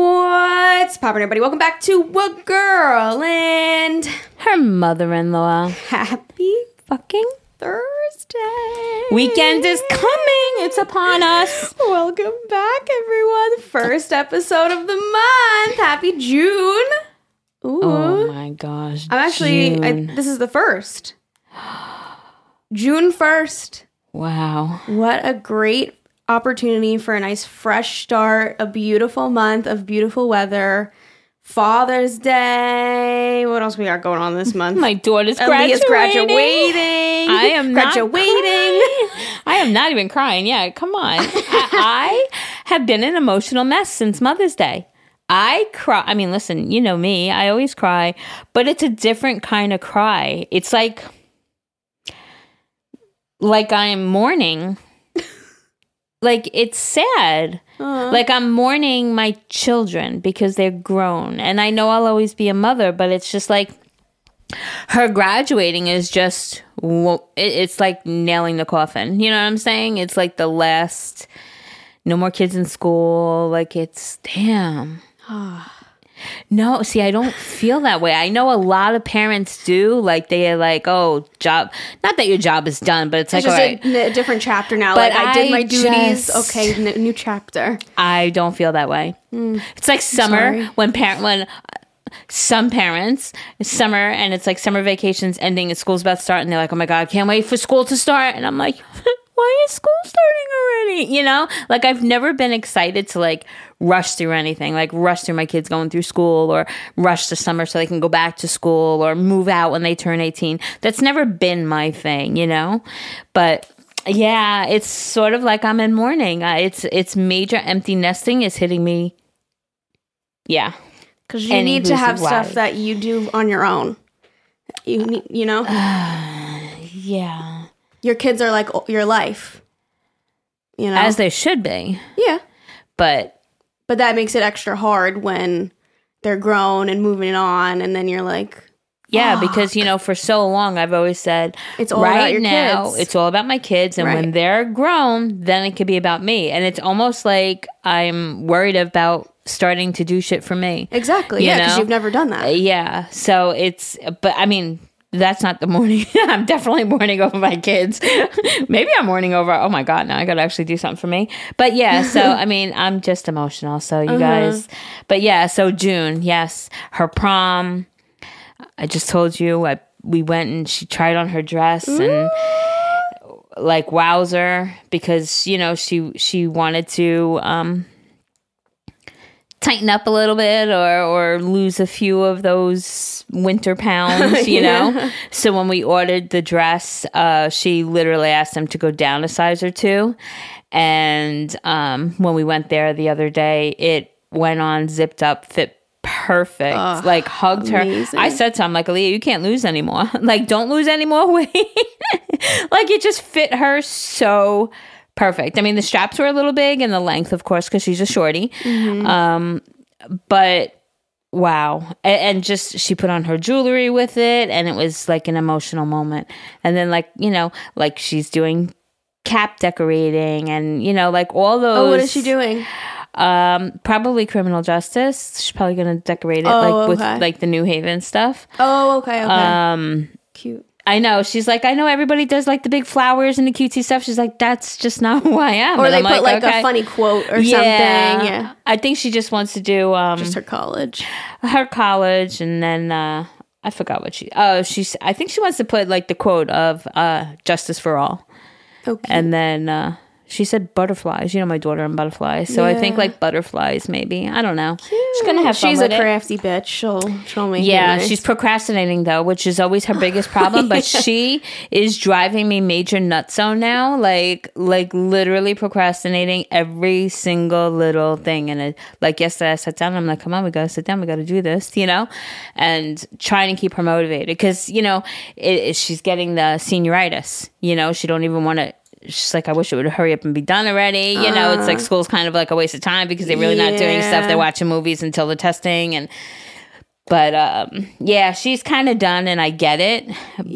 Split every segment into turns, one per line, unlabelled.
What's poppin', everybody? Welcome back to What Girl and
Her mother in law.
happy
Fucking
Thursday.
weekend is coming. It's upon us.
Welcome back, everyone. First episode of the month. Happy June. Ooh.
Oh my gosh.
I'm actually, I, this is the first. June 1st.
wow.
What a great opportunity for a nice fresh start, a beautiful month of beautiful weather. Father's Day. What else we got going on this month?
My daughter's
Aaliyah's
graduating.
graduating.
I am
graduating.
I am not even crying. Yeah, come on. I, I have been an emotional mess since Mother's Day. I cry. I mean, listen, you know me. I always cry, but it's a different kind of cry. It's like, like I am mourning. Like it's sad.
Aw.
Like I'm mourning my children because they're grown, and I know I'll always be a mother, but it's just like her graduating is just it's like nailing the coffin. You know what I'm saying? It's like the last. No more kids in school. Like it's damn. Ah. No, see, I don't feel that way. I know a lot of parents do. Like they are like, oh, job. Not that your job is done, but it's,
It's
like,
just
all right.
a, a different chapter now.
But
like I did my duties.
just-
Okay, n- new chapter.
I don't feel that way. It's like summer when parent when uh, some parents summer and it's like summer vacations ending and school's about to start and they're like, oh my god, I can't wait for school to start. And I'm like, why is school starting already? You know, like I've never been excited to like rush through anything, like rush through my kids going through school or rush the summer so they can go back to school or move out when they turn 18. That's never been my thing, you know, but yeah, it's sort of like I'm in mourning. Uh, it's it's major empty nesting is hitting me. Yeah,
Because you need to have stuff that you do on your own. You need, you know,
yeah,
your kids are like your life. You know,
as they should be.
yeah,
But
but that makes it extra hard when they're grown and moving on, and then you're like,
yeah, because you know, for so long I've always said
It's all about your
now
kids.
it's all about my kids, and when they're grown, then it could be about me. And it's almost like I'm worried about starting to do shit for me.
exactly,
You
yeah, because you've never done that.
Yeah. So it's, but I mean, that's not the morning. I'm definitely mourning over my kids. Maybe I'm mourning over, oh my God, now I got to actually do something for me. But yeah, so I mean, I'm just emotional. So
Uh-huh.
you guys, but yeah, so June, yes, her prom. I just told you, I, we went and she tried on her dress and like wowzer because you know she she wanted to um tighten up a little bit or or lose a few of those winter pounds you know? So when we ordered the dress uh she literally asked them to go down a size or two. And um when we went there the other day it went on zipped up fit perfect like hugged her. I said to him like Aaliyah, you can't lose anymore. Like don't lose any more weight. Like it just fit her so perfect. I mean, the straps were a little big and the length, of course, because she's a shorty. Um, but wow. And, just she put on her jewelry with it, and it was like an emotional moment. And then, like, you know, like she's doing cap decorating and you know like all those
oh, what is she doing?
um probably criminal justice she's probably gonna decorate it
Oh,
like with like the new haven stuff
Oh, okay, okay,
um
cute.
I know. She's like, I know everybody does like the big flowers and the cutesy stuff. She's like, that's just not who I am.
Or
And
they
I'm
put like
okay.
a funny quote or
yeah.
something. Yeah,
I think she just wants to do um
just her college.
her college and then uh I forgot what she oh she's I think she wants to put like the quote of uh justice for all.
Okay.
And then uh she said butterflies. You know my daughter and butterflies. So I think like butterflies maybe. I don't know. She's gonna have fun
She's a
with it.
crafty bitch. She'll she'll make
Yeah,
nice.
she's procrastinating though, which is always her biggest problem. But she is driving me major nutso now. Like, like literally procrastinating every single little thing. And it, like yesterday, I sat down. and I'm like, come on, we gotta sit down. We gotta do this, you know, and trying to keep her motivated because you know it, it- she's getting the senioritis. You know, she don't even want to. She's like, I wish it would hurry up and be done already. You know, it's like school's kind of like a waste of time because they're really not doing stuff. They're watching movies until the testing and but um, yeah, she's kind of done, and I get it.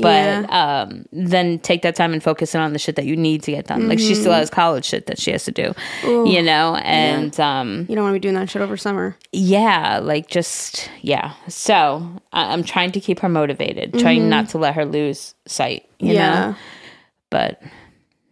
But um, then take that time and focus on the shit that you need to get done. Like she
Mm-hmm.
still has college shit that she has to do, you know. And um,
You don't want to be doing that shit over summer.
yeah, like just yeah. So I- I'm trying to keep her motivated, trying not to let her lose sight, you
Mm-hmm. yeah.
know. But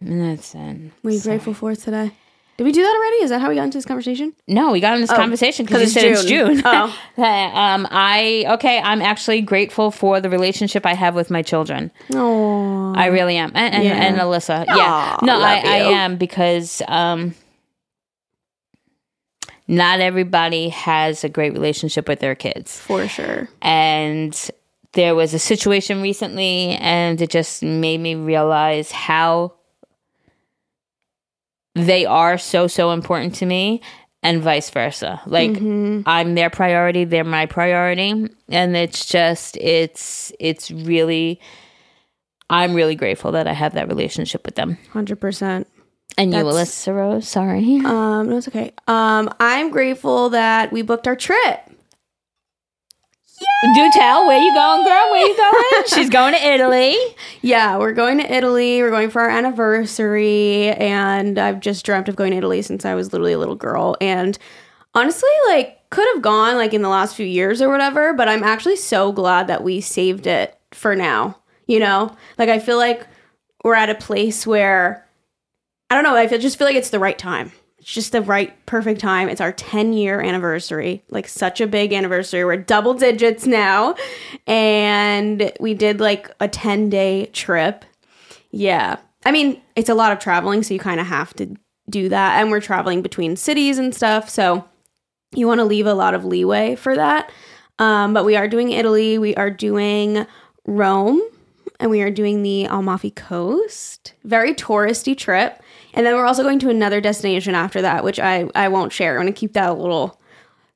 that's it.
What are you grateful for today? Did we do that already? Is that how we got into this conversation?
No, we got in this conversation because you
it's
said it's June.
Oh.
um, I okay. I'm actually grateful for the relationship I have with my children.
Oh,
I really am, and and,
Yeah.
and Alyssa. yeah, no, I, I am because um, not everybody has a great relationship with their kids,
for sure.
and there was a situation recently, and it just made me realize how they are so so important to me and vice versa like i'm their priority they're my priority and it's just it's it's really i'm really grateful that i have that relationship with them
Hundred percent.
and you alyssa rose sorry
Um, no, it's okay. Um, I'm grateful that we booked our trip.
Do tell where you going girl where you going she's going to italy
Yeah, we're going to Italy. We're going for our anniversary, and I've just dreamt of going to Italy since I was literally a little girl. And honestly, like, could have gone like in the last few years or whatever, but I'm actually so glad that we saved it for now. You know, like I feel like we're at a place where I don't know. I feel, just feel like it's the right time. It's just the right, perfect time. It's our 10 year anniversary, like such a big anniversary. We're double digits now. And we did like a 10 day trip. Yeah. I mean, it's a lot of traveling, so you kind of have to do that. And we're traveling between cities and stuff. So you want to leave a lot of leeway for that. Um, but we are doing Italy, we are doing Rome, and we are doing the Amalfi Coast. Very touristy trip. And then we're also going to another destination after that, which I, I won't share. I'm going to keep that a little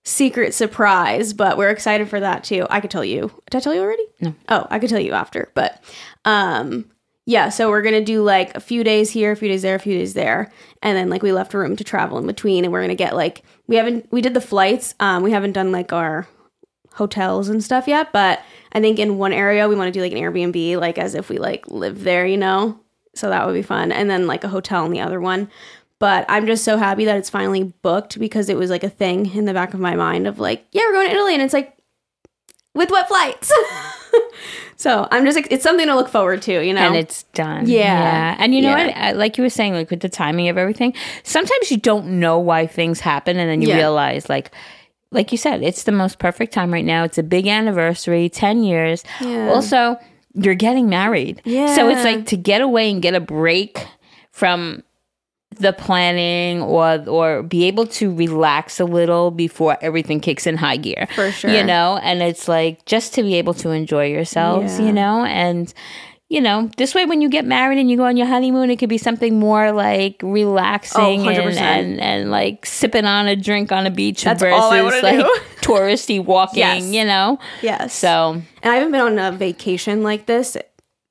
secret surprise, but we're excited for that too. I could tell you. Did I tell you already? No. Oh, I could tell you after. But um yeah, so we're gonna do like a few days here, a few days there, a few days there. And then like we left room to travel in between and we're gonna get like we haven't we did the flights. Um we haven't done like our hotels and stuff yet, but I think in one area we want to do like an Airbnb, like as if we like live there, you know? So that would be fun. And then like a hotel in the other one. But I'm just so happy that it's finally booked because it was like a thing in the back of my mind of like, yeah, we're going to Italy. And it's like, with what flights? so I'm just, it's something to look forward to, you know?
and it's done.
Yeah.
And you know
Yeah.
what? Like you were saying, like with the timing of everything, sometimes you don't know why things happen, and then you
Yeah.
realize, like, like you said, it's the most perfect time right now. It's a big anniversary, ten years.
Yeah.
Also, you're getting married. So it's like to get away and get a break from the planning or or be able to relax a little before everything kicks in high gear
For sure.
you know and it's like just to be able to enjoy yourselves
Yeah.
you know and you know this way when you get married and you go on your honeymoon it could be something more like relaxing
Oh,
and,
100%.
and and like sipping on a drink on a beach
That's
versus
all I wanna
like
do.
touristy walking
Yes.
you know
yes.
so
And I haven't been on a vacation like this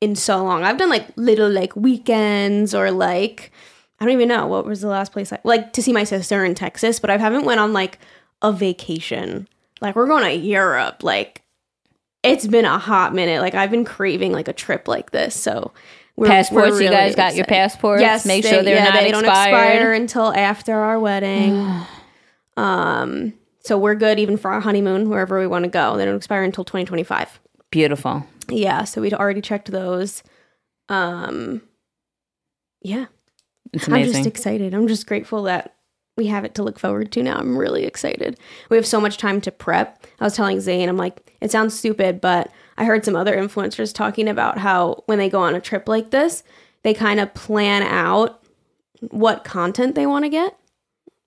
in so long. I've done like little like weekends or like I don't even know what was the last place I like to see my sister in Texas, but I haven't went on like a vacation. Like we're going to Europe. Like it's been a hot minute. Like I've been craving like a trip like this. So we're,
passports
we're
you
really
guys got your passports
Yes,
make
they-
sure they're
yeah,
not
they don't
expired
expire until after our wedding. um, so we're good even for our honeymoon wherever we want to go. They don't expire until 2025.
beautiful
Yeah, so we'd already checked those. Um yeah,
it's amazing.
I'm just excited. I'm just grateful that we have it to look forward to now. I'm really excited. We have so much time to prep. I was telling Zane, I'm like, it sounds stupid, but I heard some other influencers talking about how when they go on a trip like this, they kind of plan out what content they want to get.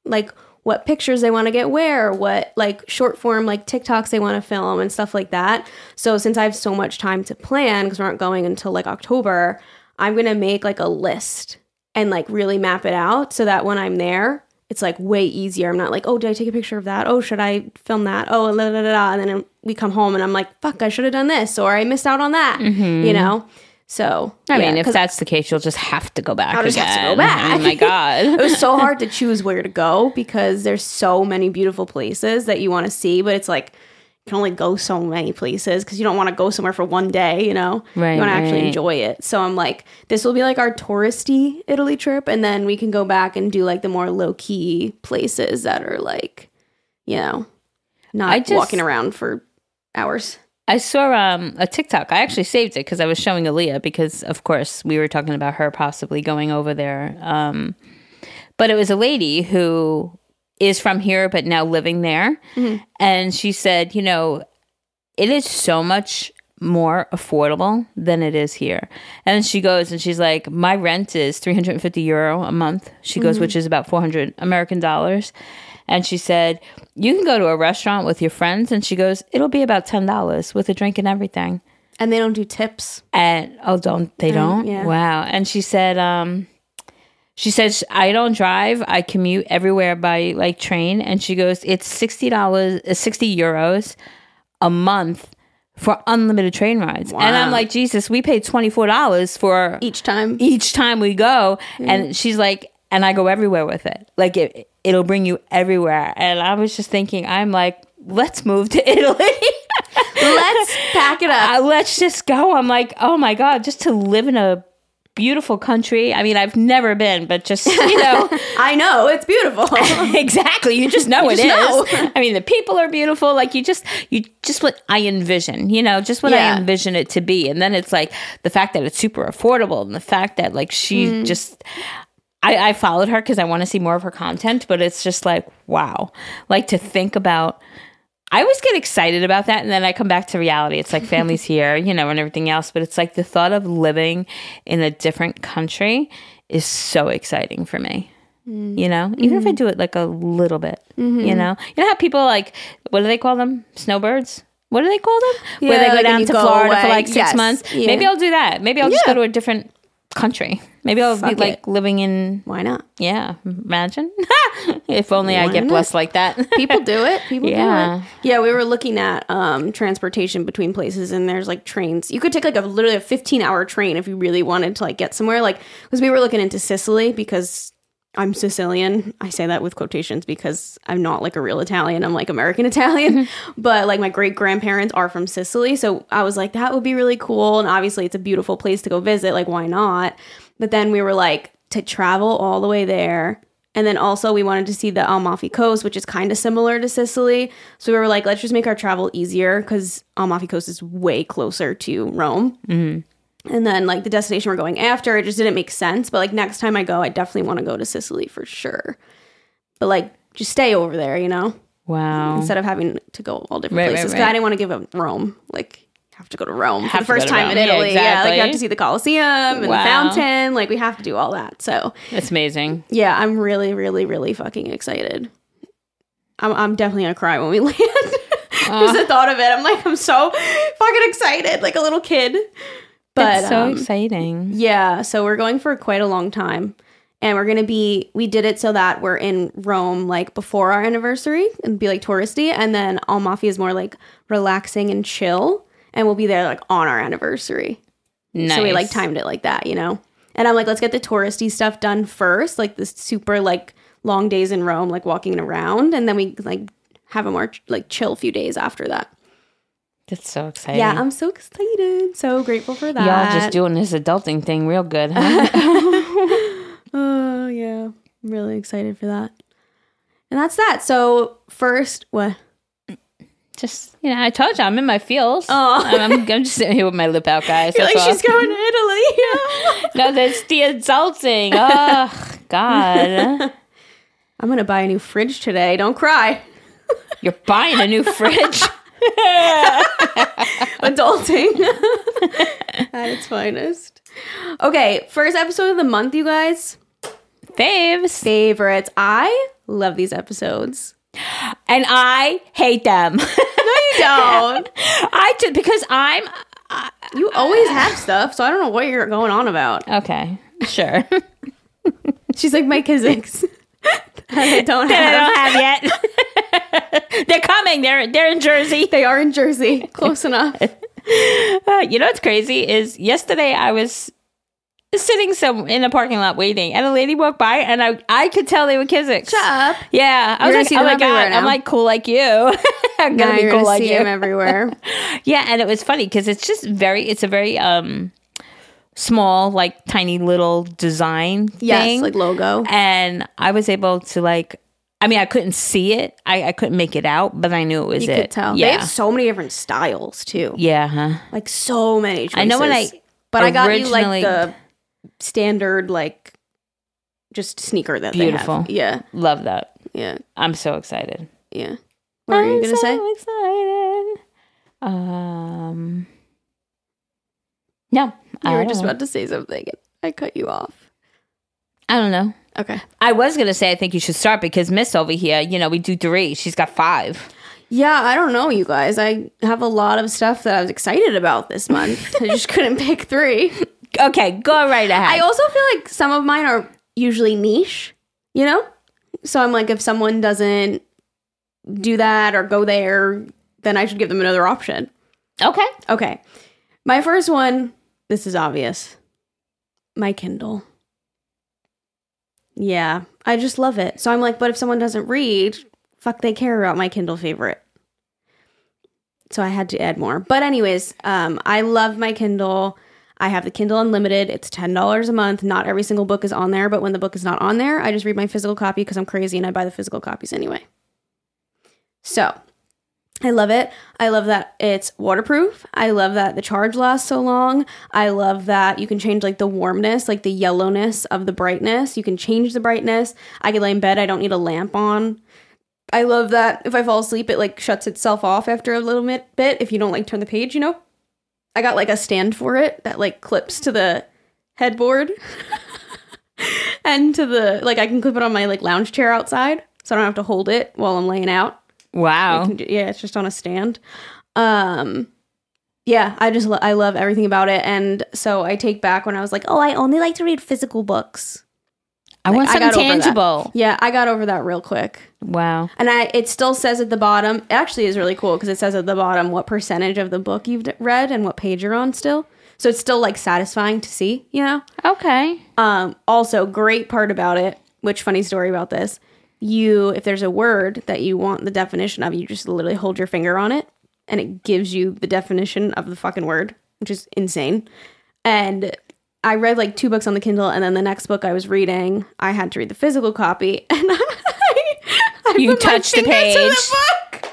Like what pictures they want to get where, what like short form like TikToks they want to film and stuff like that. So since I have so much time to plan because we aren't going until like October, I'm going to make like a list and like really map it out so that when I'm there, it's like way easier. I'm not like, oh, did I take a picture of that? Oh, should I film that? Oh, la da da da. And then we come home and I'm like, fuck, I should have done this or I missed out on that. Mm-hmm. You know? So
I
yeah,
mean, if that's the case, you'll just have to go back.
I'll just have to go back.
Oh my god!
it was so hard to choose where to go because there's so many beautiful places that you want to see, but it's like can only go so many places because you don't want to go somewhere for one day, you know?
Right,
You want to actually enjoy it. So I'm like, this will be like our touristy Italy trip. And then we can go back and do like the more low key places that are like, you know, not
just-
walking around for hours.
I saw um, a TikTok. I actually saved it because I was showing Aaliyah because, of course, we were talking about her possibly going over there. Um, but it was a lady who is from here but now living there, and she said, you know, it is so much more affordable than it is here. And she goes and she's like, my rent is 350 euro a month. She goes, which is about 400 American dollars. And she said, you can go to a restaurant with your friends. And she goes, it'll be about $10 with a drink and everything.
And they don't do tips.
And oh, don't they don't?
yeah.
Wow. And she said, um, she says I don't drive. I commute everywhere by like train. And she goes, it's sixty dollars, uh, sixty euros a month for unlimited train rides. And I'm like, Jesus, we pay twenty four dollars for
Each time.
each time we go. And she's like, and I go everywhere with it. Like it, it'll bring you everywhere. And I was just thinking, I'm like, let's move to Italy.
Let's pack it up.
uh, let's just go. I'm like, oh my God, just to live in a beautiful country. I mean, I've never been, but just, you know,
I know. It's beautiful.
exactly. You just know it is.
just know.
I mean, the people are beautiful. Like you just, you just what I envision, you know, just what
Yeah.
I envision it to be. And then it's like the fact that it's super affordable and the fact that like she
Mm.
just, I, I followed her because I want to see more of her content, but it's just like, wow. Like to think about, I always get excited about that, and then I come back to reality. It's like family's here, you know, and everything else. But it's like the thought of living in a different country is so exciting for me.
Mm.
You know, even
Mm-hmm.
if I do it like a little bit, you know, you know how people like what do they call them? Snowbirds. What do they call them? Where they go
like
down to Florida for like six
Yes.
months.
Yeah.
Maybe I'll do that. Maybe I'll just
Yeah.
go to a different country. Maybe I'll
Fuck
be like
it.
living in.
Why not?
Yeah, imagine if only I get
not?
blessed like that.
People do it. People
Yeah.
do it. Yeah, we were looking at um, transportation between places, and there's like trains. You could take like a literally a 15 hour train if you really wanted to like get somewhere. Like, because we were looking into Sicily because I'm Sicilian. I say that with quotations because I'm not like a real Italian. I'm like American Italian, but like my great grandparents are from Sicily. So I was like, that would be really cool. And obviously, it's a beautiful place to go visit. Like, why not? But then we were like, to travel all the way there. And then also, we wanted to see the Amalfi Coast, which is kind of similar to Sicily. So we were like, let's just make our travel easier because Amalfi Coast is way closer to Rome. Mm-hmm. And then like the destination we're going after, it just didn't make sense. But like next time I go, I definitely want to go to Sicily for sure. But like just stay over there, you know,
wow.
instead of having to go all different
Right, right,
places. Because
right.
I didn't want to give up Rome. Like have to go to Rome for the first time in
Rome. Yeah,
Italy. Yeah, like you have to see the Colosseum and
Wow.
the fountain. Like we have to do all that. So
It's amazing.
yeah, I'm really, really, really fucking excited. I'm, I'm definitely gonna cry when we land. Just the thought of it, I'm like, I'm so fucking excited, like a little kid. But
It's so
um,
exciting.
yeah, so we're going for quite a long time. And we're gonna be we did it so that we're in Rome like before our anniversary and be like touristy, and then Amalfi is more like relaxing and chill, and we'll be there like on our anniversary.
Nice.
So we like timed it like that, you know? And I'm like, let's get the touristy stuff done first, like the super like long days in Rome, like walking around, and then we like have a more like chill few days after that.
That's so exciting.
Yeah, I'm so excited. So grateful for that.
Y'all just doing this adulting thing real good, huh?
Oh yeah. I'm really excited for that. And that's that. So first what?
Just you know, I told you I'm in my feels.
Aw.
I'm, I'm, just sitting here with my lip out, guys.
I feel like
all.
she's going to Italy.
no, that's the adulting. Oh God,
I'm gonna buy a new fridge today. Don't cry.
you're buying a new fridge.
Adulting at its finest. Okay, first episode of the month, you guys.
Faves,
favorites. I love these episodes.
And I hate them.
No, you don't.
I do because I'm
You always have stuff, so I don't know what you're going on about.
okay. Sure.
She's like my cousins. I don't
that I
have.
don't have yet. they're coming. They're they're in Jersey.
They are in Jersey. Close enough.
Uh, you know what's crazy is yesterday I was sitting some in a parking lot waiting, and a lady walked by, and I I could tell they were Kizik's.
Shut up.
Yeah, I
You're
was like, oh my god, I'm like cool like you. I'm gonna be
you're
cool like you.
him everywhere.
Yeah, and it was funny because it's just very, it's a very um small, like tiny little design
yes,
thing.
like logo.
and I was able to like. I mean, I couldn't see it. I, I couldn't make it out, but I knew it was
You
it.
could tell. They
Yeah,
have so many different styles too.
yeah. Huh?
Like so many. Choices.
I know when I
but I got you like the standard like just sneaker that
Beautiful.
they have. Yeah,
Love that.
yeah,
I'm so excited.
yeah. What were you gonna
so
say?
I'm excited. Um. No,
You
I
were just
know.
about to say something. and I cut you off.
I don't know.
Okay.
I was gonna say I think you should start because Miss over here, you know, we do three. She's got five.
Yeah, I don't know, you guys. I have a lot of stuff that I was excited about this month. I just couldn't pick three.
Okay, go right ahead.
I also feel like some of mine are usually niche, you know? So I'm like, if someone doesn't do that or go there, then I should give them another option.
okay.
Okay. My first one, this is obvious. My Kindle. Yeah, I just love it. So I'm like, but if someone doesn't read, fuck they care about my Kindle favorite. So I had to add more. But anyways, um I love my Kindle. I have the Kindle Unlimited. It's $10 a month. Not every single book is on there, but when the book is not on there, I just read my physical copy because I'm crazy and I buy the physical copies anyway. So, I love it. I love that it's waterproof. I love that the charge lasts so long. I love that you can change like the warmness, like the yellowness of the brightness. You can change the brightness. I can lay in bed. I don't need a lamp on. I love that if I fall asleep, it like shuts itself off after a little bit. If you don't like turn the page, you know. I got like a stand for it that like clips to the headboard and to the like I can clip it on my like lounge chair outside, so I don't have to hold it while I'm laying out.
Wow.
can yeah, it's just on a stand. Um, yeah, I just lo- I love everything about it, and so I take back when I was like, oh, I only like to read physical books.
I want
I got
something
over
tangible.
Yeah, I got over that real quick,
Wow.
and I it still says at the bottom. It actually is really cool because it says at the bottom what percentage of the book you've read and what page you're on still. So it's still like satisfying to see, you know.
Okay.
Um, also, great part about it, which funny story about this. You, if there's a word that you want the definition of, you just literally hold your finger on it and it gives you the definition of the fucking word, which is insane. And I read like two books on the Kindle, and then the next book I was reading, I had to read the physical copy, and I, I
You touched the
finger to
page.
book.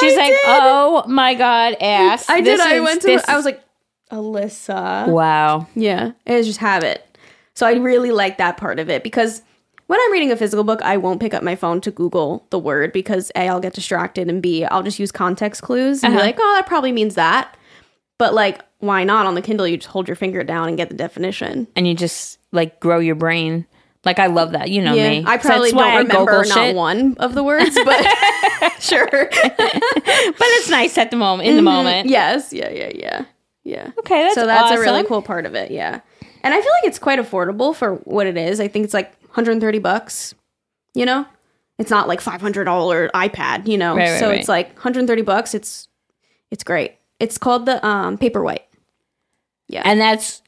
She's
I
like,
did.
oh my god, ass.
I did.
This
I
is-
went to.
this
I was like, Alyssa.
wow.
Yeah, it was just habit. So I really like that part of it because when I'm reading a physical book, I won't pick up my phone to Google the word because A, I'll get distracted, and B, I'll just use context clues and be
Uh-huh.
like, oh, that probably means that. But like, why not on the Kindle? You just hold your finger down and get the definition.
And you just like grow your brain. Like I love that. You know
yeah,
me.
I probably
why
don't remember not
shit.
one of the words, but sure.
But it's nice at the moment. In the moment.
yes, yeah, yeah, yeah, yeah.
Okay, that's
so that's a really cool part of it yeah and i feel like it's quite affordable for what it is i think it's like 130 bucks you know it's not like $500 ipad you know
Right, right,
so
right.
it's like 130 bucks it's it's great it's called the um paperwhite
And that's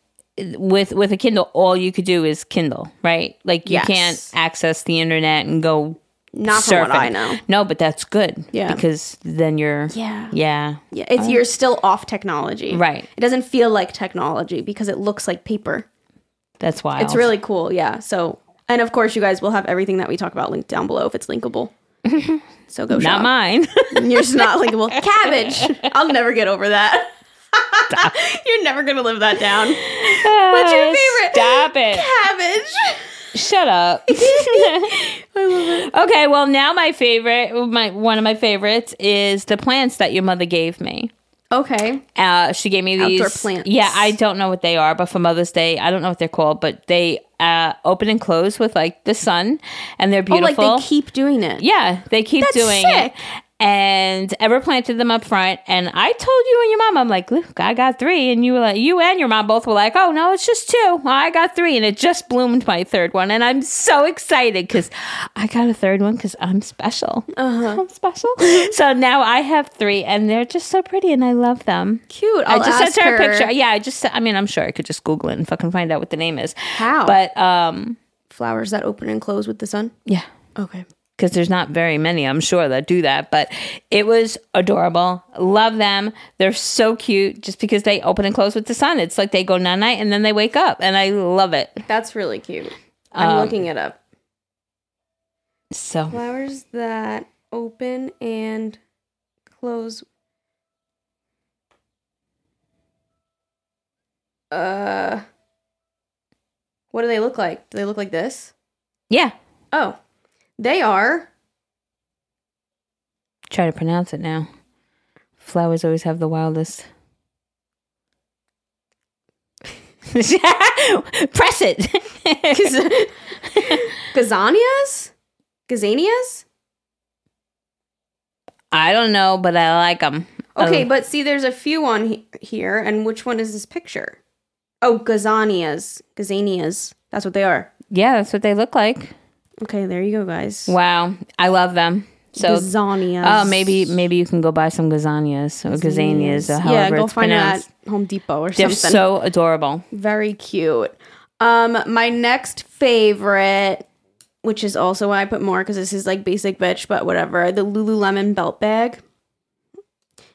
with with a Kindle. All you could do is Kindle, right? Like you
Yes.
can't access the internet and go.
not from what
surfing.
i know
No, but that's good.
Yeah.
because then you're.
yeah
Yeah.
yeah it's uh, you're still off technology
Right.
it doesn't feel like technology because it looks like paper
That's why
it's really cool yeah so and of course you guys will have everything that we talk about linked down below if it's linkable so go
not
shop.
mine.
You're just not linkable. Cabbage. I'll never get over that. You're never gonna live that down.
What's
your favorite?
Stop it.
Cabbage.
Shut up.
I love it.
okay, well now my favorite, my one of my favorites is the plants that your mother gave me.
Okay.
Uh, she gave me these
Outdoor plants.
Yeah, I don't know what they are, but for Mother's Day, I don't know what they're called, but they uh, open and close with like the sun, and they're
Oh, like
beautiful.
they keep doing it.
yeah, they keep
That's
doing
sick.
it. And ever planted them up front. And I told you and your mom, I'm like, look, I got three. And you were like, you and your mom both were like, oh, no, it's just two. I got three. And it just bloomed my third one. And I'm so excited because I got a third one because I'm special.
Uh-huh.
I'm special. so now I have three and they're just so pretty and I love them.
Cute.
i
I'll
just sent her a picture. Yeah, I just, I mean, I'm sure I could just Google it and fucking find out what the name is.
How?
But, um,
Flowers that open and close with the sun.
yeah
Okay.
Because there's not very many, I'm sure, that do that. But it was adorable. Love them. They're so cute just because they open and close with the sun. It's like they go night night and then they wake up, and I love it.
That's really cute. I'm
Um,
looking it up.
So
Flowers that open and close. Uh, what do they look like? Do they look like this?
yeah,
Oh, they are.
try to pronounce it now. Flowers always have the wildest. Press it.
Gazanias? Gazanias?
I don't know, but I like them.
Okay, oh. but see, there's a few on he- here, and which one is this picture? Oh, Gazanias. Gazanias. That's what they are.
yeah, that's what they look like.
Okay, there you go, guys.
Wow, I love them. So
Gazanias.
Oh, maybe maybe you can go buy some gazanias or gazanias or
yeah,
however
go
it's
find
pronounced.
it at Home Depot or
They're
something.
so adorable.
Very cute. Um, my next favorite, which is also why I put more because this is like basic bitch, but whatever. The Lululemon belt bag.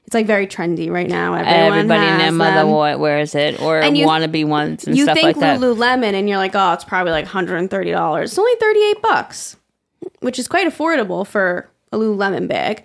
It's like very trendy right now. Everyone
Everybody and their mother
them.
wears it or
And you-
wannabe ones and
you
stuff
think
like that.
You think Lululemon, and you're like, oh, it's probably like 130 dollars. It's only 38 bucks, which is quite affordable for a Lululemon bag.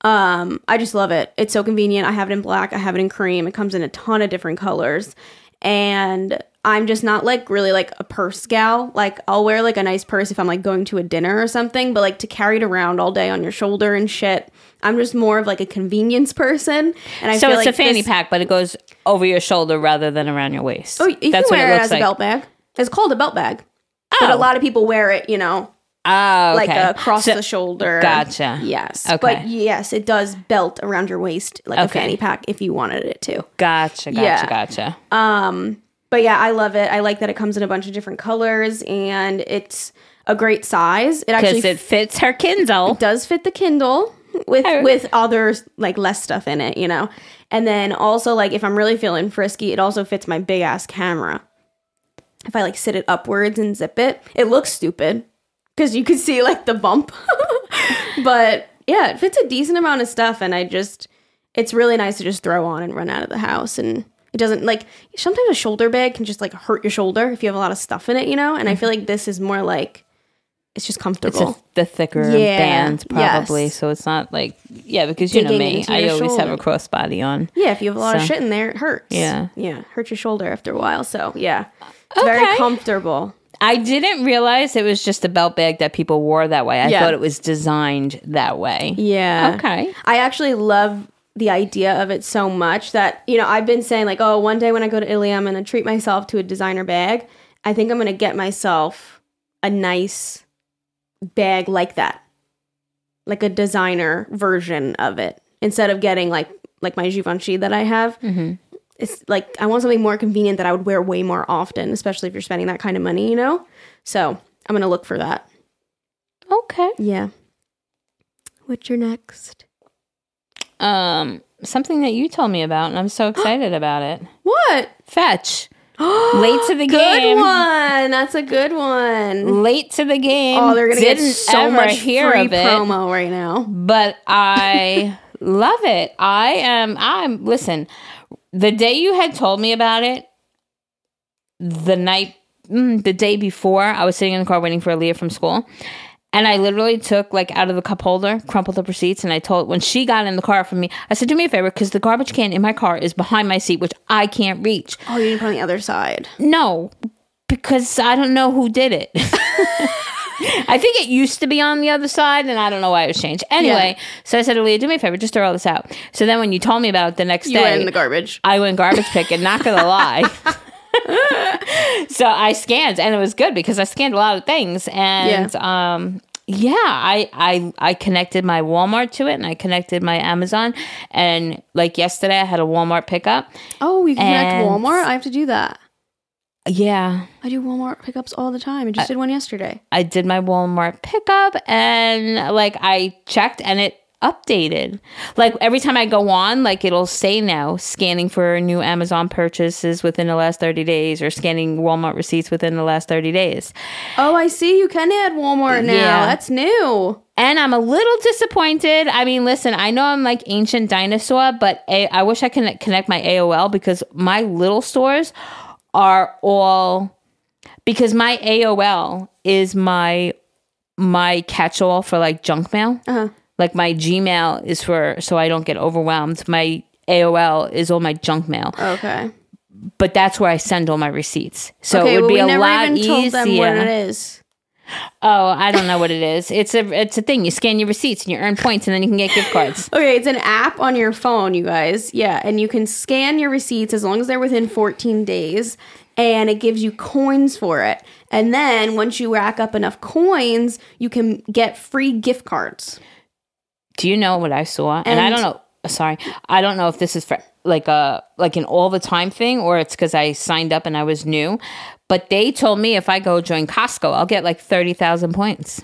Um, I just love it. It's so convenient. I have it in black. I have it in cream. It comes in a ton of different colors, and I'm just not like really like a purse gal. Like I'll wear like a nice purse if I'm like going to a dinner or something, but like to carry it around all day on your shoulder and shit. I'm just more of like a convenience person, and I
so
feel
it's
like
a fanny
this-
pack, but it goes over your shoulder rather than around your waist.
Oh, you
That's
can
what
wear
it
it,
looks
as
like.
a belt bag. It's called a belt bag. But a
Oh.
lot of people wear it, you know,
Oh,
like across
So-
the shoulder.
Gotcha.
Yes.
Okay.
But yes, it does belt around your waist like a fanny pack if you wanted it to.
Gotcha, gotcha,
Yeah.
gotcha.
Um, but yeah, I love it. I like that it comes in a bunch of different colors and it's a great size. It actually
it fits her Kindle.
does fit the Kindle with with other like less stuff in it, you know. And then also like if I'm really feeling frisky, it also fits my big ass camera. If I like sit it upwards and zip it, it looks stupid because you can see like the bump. but yeah, it fits a decent amount of stuff, and I just it's really nice to just throw on and run out of the house and. It doesn't like sometimes a shoulder bag can just like hurt your shoulder if you have a lot of stuff in it, you know? And I feel like mm-hmm. this is more like it's just
It's
comfortable.
a, the thicker
Yeah,
bands, probably.
yes.
So it's not like, yeah, because you know me, I always have a crossbody on.
Yeah, if you have a lot of shit in there, it hurts.
Yeah.
Yeah, hurts your shoulder after a while. So, yeah. It's very comfortable.
I didn't realize it was just a belt bag that people wore that way. I
Yeah.
thought it was designed that way.
Yeah.
Okay.
I actually love the idea of it so much that, you know, I've been saying, like, oh, one day when I go to Italy, I'm going to treat myself to a designer bag. I think I'm going to get myself a nice bag like that, like a designer version of it, instead of getting like like my Givenchy that I have.
Mhm.
It's like I want something more convenient that I would wear way more often, especially if you're spending that kind of money, you know. So I'm gonna look for that.
Okay.
Yeah. What's your next?
Um, something that you told me about, and I'm so excited about it.
What?
Fetch. Late to the
good
game.
one. That's a good one.
Late to the game.
Oh, they're gonna
Didn't
so much
hear
free
of it,
promo right now.
but I love it. I am. I'm. Listen, the day you had told me about it, the night, mm, the day before, I was sitting in the car waiting for Aaliyah from school. And I literally took like out of the cup holder, crumpled up receipts, and I told when she got in the car from me, I said, "Do me a favor, because the garbage can in my car is behind my seat, which I can't reach."
Oh, you didn't put on the other side.
No, because I don't know who did it. I think it used to be on the other side, and I don't know why it was changed. Anyway, so I said, Aaliyah, do me a favor, just throw all this out. So then when you told me about it the next
You
day,
went in the garbage.
I went garbage picking, not gonna lie. so I scanned, and it was good because I scanned a lot of things, and um, Yeah, I, I I connected my Walmart to it and I connected my Amazon and like yesterday I had a Walmart pickup.
Oh, you can connect Walmart. I have to do that.
Yeah,
I do Walmart pickups all the time. I just did one yesterday.
I did my Walmart pickup and like I checked and it updated. Like every time I go on, like it'll say now scanning for new Amazon purchases within the last 30 days or scanning Walmart receipts within the last 30 days.
Oh, I see. You can add Walmart now.
Yeah.
That's new.
And I'm a little disappointed. I mean, listen, I know I'm like ancient dinosaur, but I wish I can connect my AOL because my little stores are all because my AOL is my my catch-all for like junk mail.
Uh-huh.
Like my Gmail is for so I don't get overwhelmed. My AOL is all my junk mail,
Okay.
but that's where I send all my receipts. So
okay,
it would
well,
be a lot
even told them what
easier.
it is.
Oh, I don't know what it is. It's a it's a thing. You scan your receipts and you earn points, and then you can get gift cards.
Okay, it's an app on your phone, you guys. Yeah, and you can scan your receipts as long as they're within 14 days, and it gives you coins for it. And then once you rack up enough coins, you can get free gift cards.
Do you know what I saw? And, I don't know. Sorry, I don't know if this is for like a like an all the time thing or it's because I signed up and I was new. But they told me if I go join Costco, I'll get like thirty thousand points.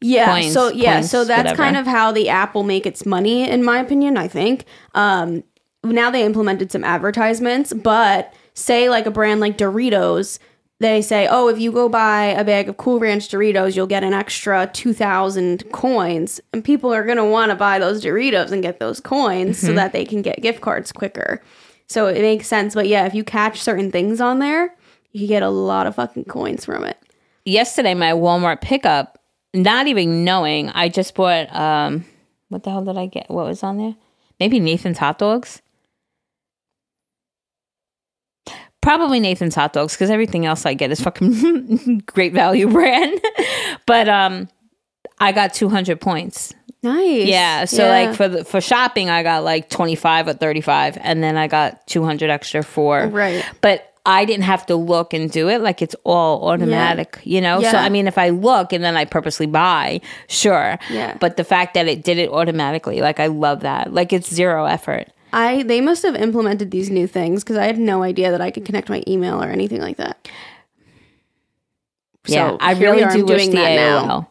Yeah.
Coins,
so yeah, so that's
whatever.
kind of how the app will make its money, in my opinion. I think. Um, now they implemented some advertisements, but say like a brand like Doritos, they say, oh, if you go buy a bag of Cool Ranch Doritos, you'll get an extra two thousand coins, and people are gonna want to buy those Doritos and get those coins so that they can get gift cards quicker. So it makes sense. But yeah, if you catch certain things on there, you get a lot of fucking coins from it.
Yesterday, my Walmart pickup, not even knowing, I just bought um, what the hell did I get? What was on there? Maybe Nathan's hot dogs. Probably Nathan's hot dogs because everything else I get is fucking great value brand. but um, I got two hundred points.
Nice.
Yeah. So like for the for shopping, I got like twenty five or thirty five, and then I got two hundred extra for
Right.
But I didn't have to look and do it. Like it's all automatic, you know. So I mean, if I look and then I purposely buy, sure.
Yeah.
But the fact that it did it automatically, like I love that. Like it's zero effort.
I they must have implemented these new things because I had no idea that I could connect my email or anything like that.
Yeah,
So
I really do wish the
that
AOL.
now.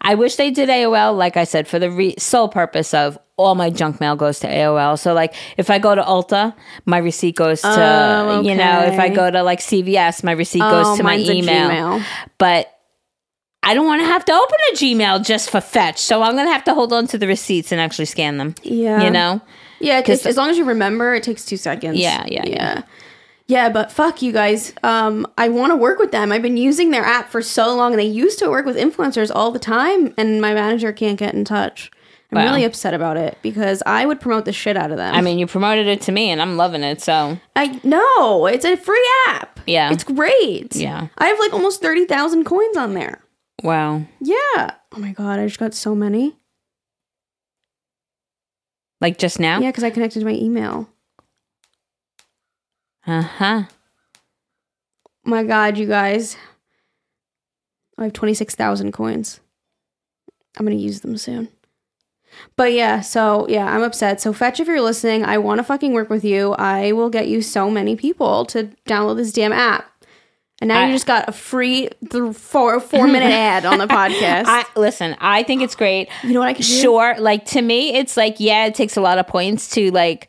I wish they did AOL, like I said, for the re- sole purpose of all my junk mail goes to AOL. So, like, if I go to Ulta, my receipt goes to,
Oh,
you know, if I go to like CVS, my receipt
Oh,
goes to my email. But I don't want to have to open a Gmail just for fetch. So, I'm going to have to hold on to the receipts and actually scan them.
Yeah.
You know?
Yeah,
'Cause
because as long as you remember, it takes two seconds.
Yeah, yeah, yeah.
yeah. Yeah, but fuck you guys. Um, I want to work with them. I've been using their app for so long, and they used to work with influencers all the time, and my manager can't get in touch. I'm
Wow.
really upset about it because I would promote the shit out of them.
I mean, you promoted it to me and I'm loving it. So,
I know. it's a free app.
Yeah.
it's great.
Yeah.
I have like almost thirty thousand coins on there.
wow.
Yeah. Oh my god, I just got so many.
Like just now?
Yeah, because I connected to my email.
Uh huh.
my god, you guys. I have 26,000 coins. I'm going to use them soon. But yeah, so yeah, I'm upset. So Fetch, if you're listening, I want to fucking work with you. I will get you so many people to download this damn app. And now
I-
you just got a free th- four four minute ad on the podcast.
I listen, I think it's great.
you know what I can do?
Sure, like to me, it's like yeah, it takes a lot of points to like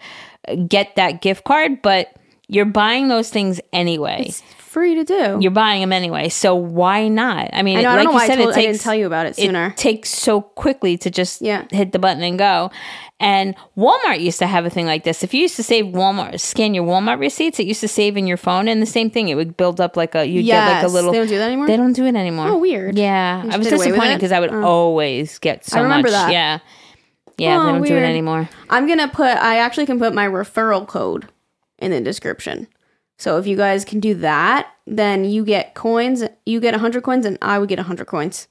get that gift card, but you're buying those things anyway.
It's free to do.
you're buying them anyway, so why not? I mean,
I know. I
like
don't know
you
why I,
said,
told,
it
I didn't tell you about it sooner.
it takes so quickly to just
Yeah.
hit the button and go. And Walmart used to have a thing like this. If you used to save Walmart, scan your Walmart receipts, it used to save in your phone, and the same thing. It would build up like a you would get like a little.
They don't do that anymore?
They don't do it anymore.
Oh, weird.
Yeah, I was
just did away with
disappointed because I would
Oh.
always get so
remember
much.
that.
Yeah, yeah,
Oh,
they don't do it anymore.
I'm gonna put. I actually can put my referral code in the description. So if you guys can do that, then you get coins. You get 100 coins, and I would get 100 coins.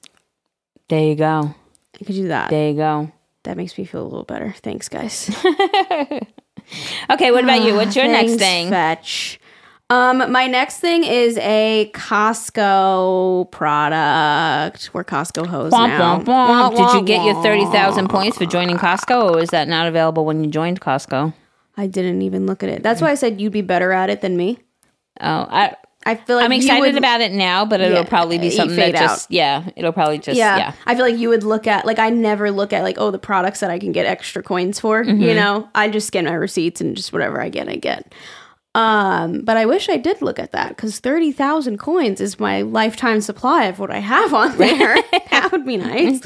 There you go.
I could do that.
There you go.
That makes me feel a little better. Thanks, guys.
Okay, what about you? What's your next
Thanks,
thing?
Fetch. Um, my next thing is a Costco product. Where Costco hoes
Womp,
now.
womp, womp. Did you get your 30,000 points for joining Costco or is that not available when you joined Costco?
I didn't even look at it. That's why I said you'd be better at it than me.
Oh, I,
I feel like
I'm excited
would-
about it now, but it'll
Yeah,
probably be something that just, yeah, it'll probably just,
Yeah.
yeah.
I feel like you would look at like I never look at like oh the products that I can get extra coins for.
Mm-hmm.
You know, I just scan my receipts and just whatever I get, I get. Um, but I wish I did look at that because thirty thousand coins is my lifetime supply of what I have on there. that would be nice.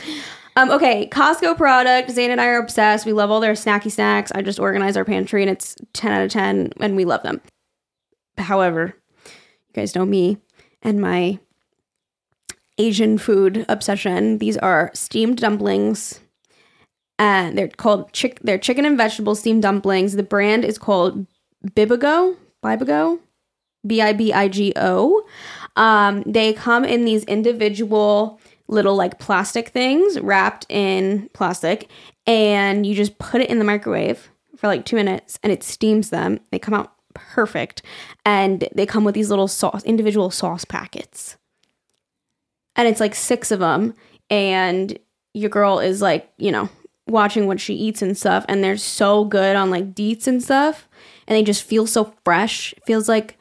Um, okay, Costco product. Zane and I are obsessed. We love all their snacky snacks. I just organize our pantry and it's ten out of ten, and we love them. However, you guys know me and my Asian food obsession. These are steamed dumplings. And they're called chick they're chicken and vegetable steamed dumplings. The brand is called Bibigo. Bibigo. B I B I G O. Um, they come in these individual little like plastic things wrapped in plastic, and you just put it in the microwave for like two minutes and it steams them. They come out perfect. And they come with these little sauce individual sauce packets and it's like six of them and your girl is like you know watching what she eats and stuff and they're so good on like deets and stuff and they just feel so fresh it feels like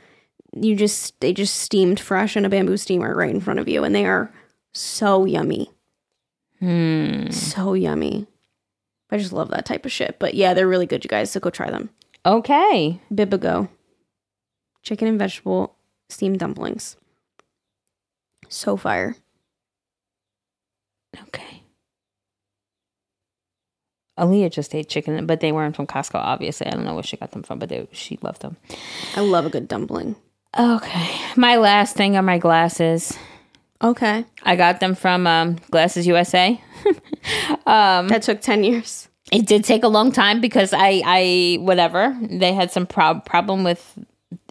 you just they just steamed fresh in a bamboo steamer right in front of you and they are so yummy
Hmm.
so yummy i just love that type of shit but yeah they're really good you guys so go try them
Okay.
bibigo chicken and vegetable steamed dumplings so fire
Okay. Aaliyah just ate chicken, but they weren't from Costco, obviously. I don't know where she got them from, but they, she loved them.
i love a good dumpling
Okay. My last thing are my glasses.
okay
I got them from um, Glasses USA. um,
That took 10 years.
It did take a long time because I, I whatever they had some prob- problem with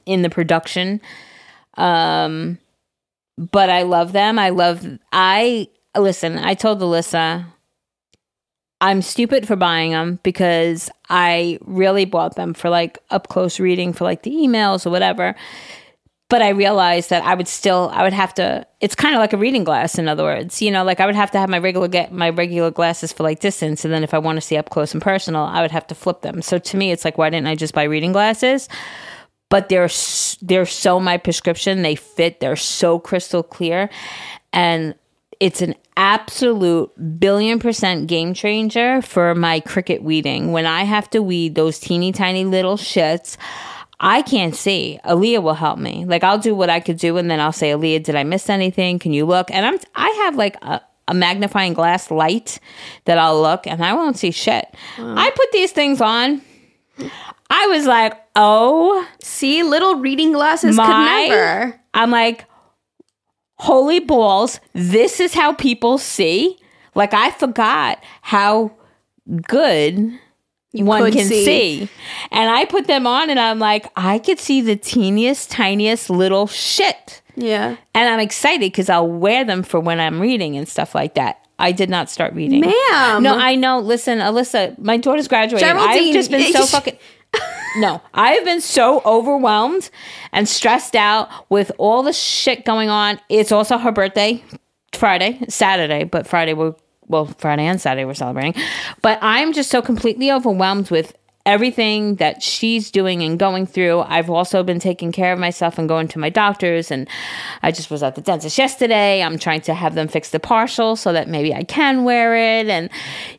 in the production. Um, but I love them. I love. I listen. I told Alyssa. I'm stupid for buying them because I really bought them for like up close reading for like the emails or whatever. But I realized that I would still, I would have to. It's kind of like a reading glass, in other words. You know, like I would have to have my regular get my regular glasses for like distance, and then if I want to see up close and personal, I would have to flip them. So to me, it's like, why didn't I just buy reading glasses? But they're they're so my prescription. They fit. They're so crystal clear, and it's an absolute billion percent game changer for my Cricut weeding. When I have to weed those teeny tiny little shits, I can't see. Aaliyah will help me. Like I'll do what I could do, and then I'll say, Aaliyah, did I miss anything? Can you look? And I'm I have like a, a magnifying glass light that I'll look, and I won't see shit. I put these things on. I was like, oh
See, little reading glasses
my
could never.
I'm like, holy balls, this is how people see. Like I forgot how good one can
see.
see. And I put them on and I'm like, I could see the teeniest, tiniest little shit.
Yeah.
And I'm excited because I'll wear them for when I'm reading and stuff like that. I did not start reading.
Ma'am.
No, I know. Listen, Alyssa, my daughter's graduating.
Geraldine,
I've just been so fucking. No, I've been so overwhelmed and stressed out with all the shit going on. It's also her birthday, Friday, Saturday, but Friday we're well, Friday and Saturday we're celebrating. But I'm just so completely overwhelmed with everything that she's doing and going through. I've also been taking care of myself and going to my doctors and I just was at the dentist yesterday. I'm trying to have them fix the partial so that maybe I can wear it and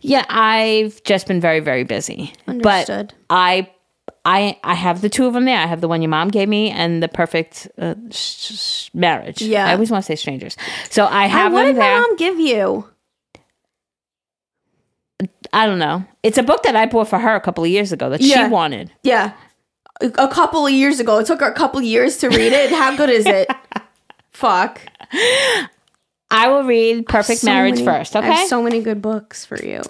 yeah, I've just been very very busy.
Understood.
But I I I have the two of them there. I have the one your mom gave me and the perfect uh, sh- sh- marriage.
Yeah.
I always want to say strangers. So I
I,
have
what
them
did my mom give you?
I don't know. It's a book that I bought for her a couple of years ago that
Yeah.
she wanted.
Yeah. A, a couple of years ago. It took her a couple of years to read it. How good is it? Fuck.
I will read Perfect
So
Marriage
many-
first,
I
okay?
have so many good books for you.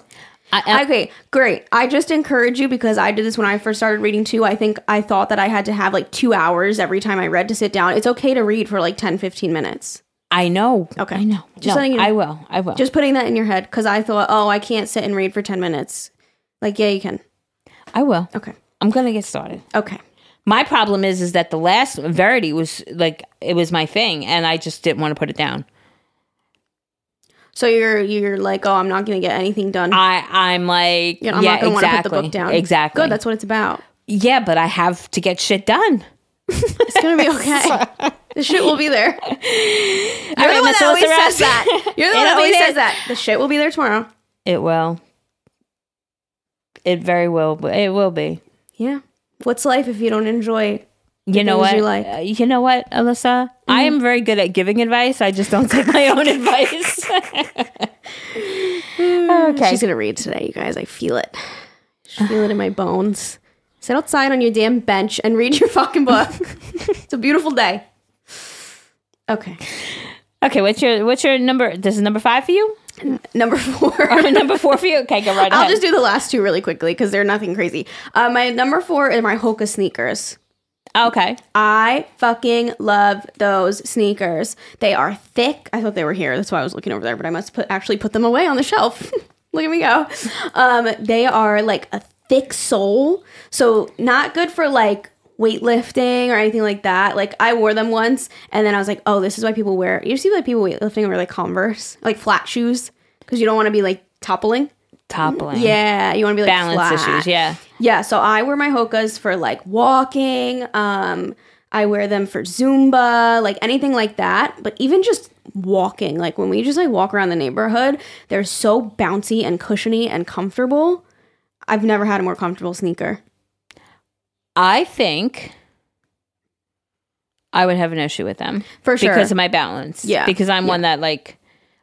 I, I-
Okay, great. I just encourage you because I did this when I first started reading too. I think I thought that I had to have like two hours every time I read to sit down. It's okay to read for like 10, 15 minutes.
I know.
Okay.
I know.
Just
no,
letting you know.
I will. I will.
Just putting that in your head because I thought, oh, I can't sit and read for 10 minutes. Like, yeah, you can.
I will.
Okay.
I'm going to get started.
Okay.
My problem is is that the last Verity was like it was my thing, and I just didn't want to put it down.
So you're you're like, oh, I'm not gonna get anything done.
I I'm like
You know, I'm
yeah
not gonna want to
exactly
put the book down.
exactly
Good. That's what it's about.
yeah, but I have to get shit done.
It's gonna be okay. the shit will be there. You're
right,
the one that always says that. You're the one that always says that. The shit will be there tomorrow.
It will. It very will. It will be.
Yeah. What's life if you don't enjoy?
You know what?
you like. Mm-hmm.
Uh, you know what, Alyssa? I am very good at giving advice. I just don't take my own advice. okay.
She's gonna read today, you guys. I feel it. I feel it in my bones. Sit outside on your damn bench and read your fucking book. it's a beautiful day. Okay.
okay. What's your What's your number? This is number five for you.
Number four.
Or number four for you? Okay, go right on.
I'll
ahead.
just do the last two really quickly because they're nothing crazy. Uh, my number four are my Hoka sneakers.
okay.
I fucking love those sneakers. They are thick. I thought they were here. That's why I was looking over there, but I must put actually put them away on the shelf. Look at me go. Um, they are like a thick sole, so not good for like weightlifting or anything like that. Like I wore them once, and then I was like, oh, this is why people wear. You see like people weightlifting wear like Converse, like flat shoes, because you don't want to be like toppling.
Toppling.
Yeah, you want to be like
Balance
flat.
issues. Yeah.
Yeah, so I wear my Hokas for like walking. Um, I wear them for Zumba, like anything like that. But even just walking, like when we just like walk around the neighborhood, they're so bouncy and cushiony and comfortable. I've never had a more comfortable sneaker.
I think I would have an issue with them
For sure.
because of my balance.
Yeah.
Because I'm
Yeah.
one that like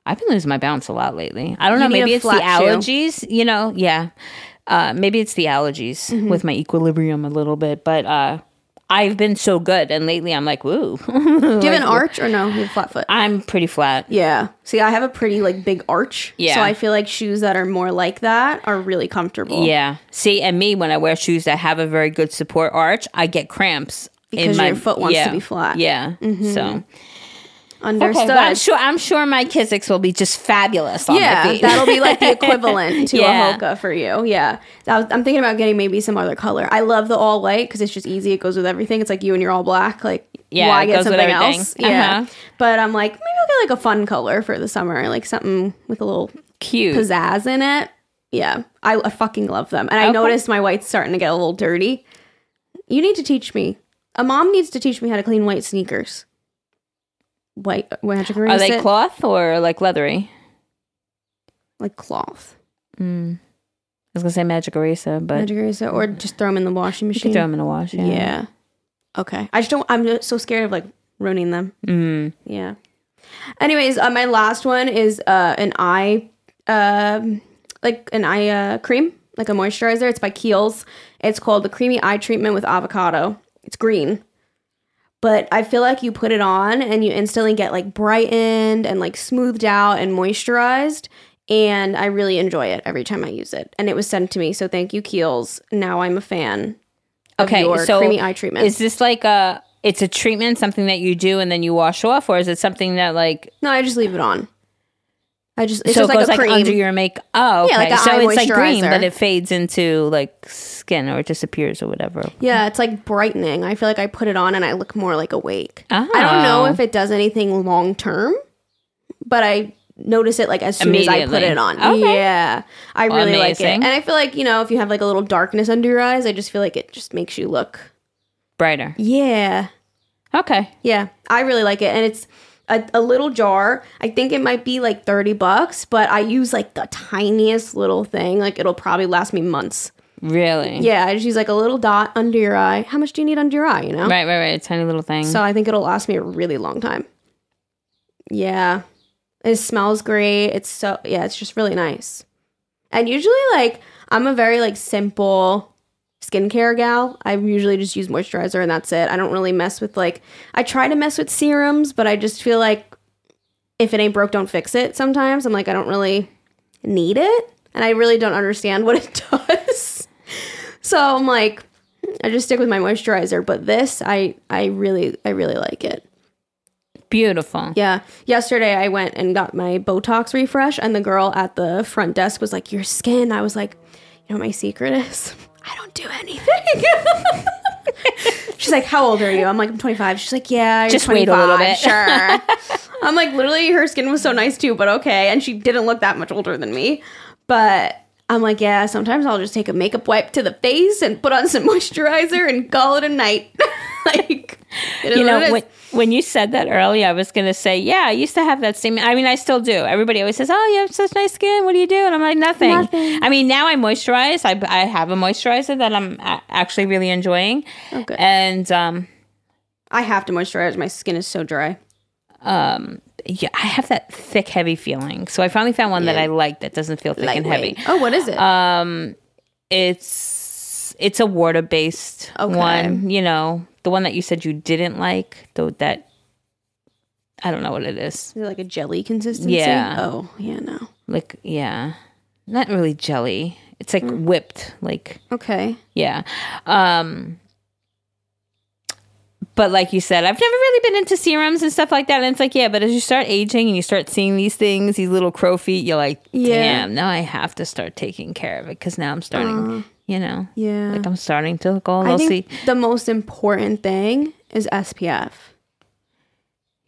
I've been losing my balance a lot lately. I don't
You
know. Maybe it's the
flat shoe.
allergies. You know. Yeah. Uh, maybe it's the allergies
Mm-hmm.
with my equilibrium a little bit, but uh, I've been so good, and lately I'm like, woo.
Do you have an arch or no? You have flat foot.
I'm pretty flat.
Yeah. See, I have a pretty like big arch.
Yeah.
So I feel like shoes that are more like that are really comfortable.
Yeah. See, and me when I wear shoes that have a very good support arch, I get cramps.
Because your foot wants to be flat.
Yeah. Mm-hmm. So
Understood.
okay, but I'm sure I'm sure my Kizik's will be just fabulous on
yeah, that'll be like the equivalent to
Yeah.
a Hoka for you. Yeah, was, I'm thinking about getting maybe some other color. I love the all white because it's just easy. It goes with everything. It's like you and your all black. Like,
Yeah,
why
it
get
goes
something else? Yeah,
Uh-huh.
but I'm like maybe I'll get like a fun color for the summer, like something with a little
cute.
pizzazz in it. Yeah, I, I fucking love them, and I
Okay.
noticed my white's starting to get a little dirty. You need to teach me. A mom needs to teach me how to clean white sneakers. White, white
Are they cloth or like leathery?
like cloth?
Mm. I was gonna say magic eraser, but
Magic eraser, or just throw them in the washing machine.
throw them in a wash.
Yeah.
Yeah.
Okay. I just don't. I'm just so scared of like ruining them.
Mm.
Yeah. Anyways, uh, my last one is uh, an eye, um, like an eye uh, cream, like a moisturizer. It's by Kiehl's. It's called the Creamy Eye Treatment with Avocado. It's green, but I feel like you put it on and you instantly get like brightened and like smoothed out and moisturized. And I really enjoy it every time I use it. And it was sent to me, so thank you, Kiehl's. Now I'm a fan. Of
Okay,
your
so
creamy eye treatment.
Is this like a? It's a treatment, something that you do and then you wash off, or is it something that like
No, I just leave it on. I just it's
so
just
it
like
goes
a
like
cream.
under your make? Oh, okay.
Yeah, like
so it's like green, but it fades into like skin or it disappears or whatever.
yeah, it's like brightening. I feel like I put it on and I look more like awake. I don't ah. know
Oh.
if it does anything long term, but I notice it like as soon as I put it on.
Okay.
Yeah, I really like it, and I feel like you know if you have like a little darkness under your eyes, I just feel like it just makes you look.
brighter.
Yeah,
Okay.
yeah, I really like it, and it's. A, a little jar. I think it might be like 30 bucks, but I use like the tiniest little thing. Like it'll probably last me months.
Really?
Yeah, I just use like a little dot under your eye. How much do you need under your eye, you know?
Right, right, right. A tiny little thing.
So I think it'll last me a really long time. Yeah. It smells great. It's so yeah, it's just really nice. And usually like I'm a very like simple skincare gal. I usually just use moisturizer and that's it. I don't really mess with like I try to mess with serums, but I just feel like if it ain't broke, don't fix it sometimes. I'm like I don't really need it and I really don't understand what it does. so I'm like I just stick with my moisturizer, but this I I really I really like it.
Beautiful.
Yeah. Yesterday I went and got my Botox refresh and the girl at the front desk was like, "Your skin." I was like, "You know what my secret is? I don't do anything." She's like, "How old are you?" I'm like, "I'm 25." She's like, "Yeah, you're
Just wait a
25,
little bit.
Sure." I'm like, literally, her skin was so nice too, but okay. And she didn't look that much older than me, but. I'm like, yeah, sometimes I'll just take a makeup wipe to the face and put on some moisturizer and call it a night. like, is
you know when, when you said that earlier i was going to say yeah i used to have that same i mean i still do everybody always says oh you have such nice skin what do you do and i'm like nothing,
Nothing.
i mean now i moisturize i, I have a moisturizer that i'm actually really enjoying
Oh,
and um
I have to moisturize. My skin is so dry.
um yeah i have that thick heavy feeling so i finally found one that i like that doesn't feel thick and heavy
Oh, what is it?
um it's it's a water based
Okay.
one you know the one that you said you didn't like though that i don't know what it is
is it like a jelly consistency?
Yeah.
Oh, yeah, no.
like yeah not really jelly it's like whipped like
Okay.
yeah um but like you said i've never really been into serums and stuff like that and it's like yeah but as you start aging and you start seeing these things these little crow feet you're like
Yeah.
damn now i have to start taking care of it because now i'm starting uh, you know
Yeah.
like i'm starting to look all
I
see
think the most important thing is SPF.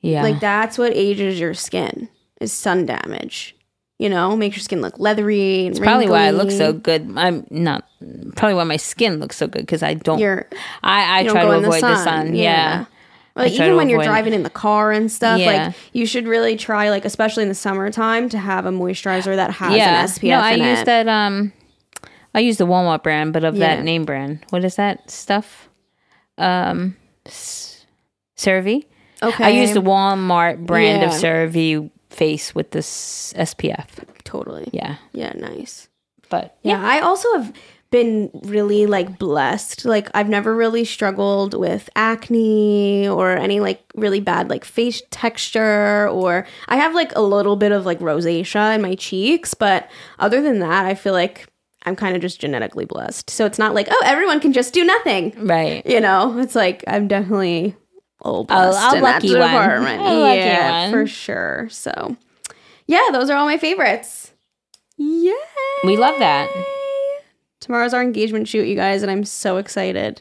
yeah
Like that's what ages your skin is sun damage. You know, makes your skin look leathery and
probably why i look so good i'm not probably why my skin looks so good because i don't
You're
i i
you
try to avoid the sun, yeah.
Like even when you're
avoid it.
driving in the car and stuff,
Yeah.
like you should really try, like especially in the summertime, to have a moisturizer that has
yeah
an SPF
no i use
it.
that um i use the walmart brand but of
Yeah.
that name brand what is that stuff um S- cerave
Okay,
i use the walmart brand of
Yeah.
Face with this spf
totally.
yeah
Yeah, nice.
but
Yeah, I also have been really like blessed. Like I've never really struggled with acne or any like really bad like face texture or I have like a little bit of like rosacea in my cheeks, but other than that, I feel like I'm kind of just genetically blessed. So it's not like, oh, everyone can just do nothing.
right
You know, it's like I'm definitely oh
A-
blessed
a
in that department. Yeah, for sure. So, yeah, those are all my favorites. Yay!
we love that
Tomorrow's our engagement shoot, you guys, and I'm so excited.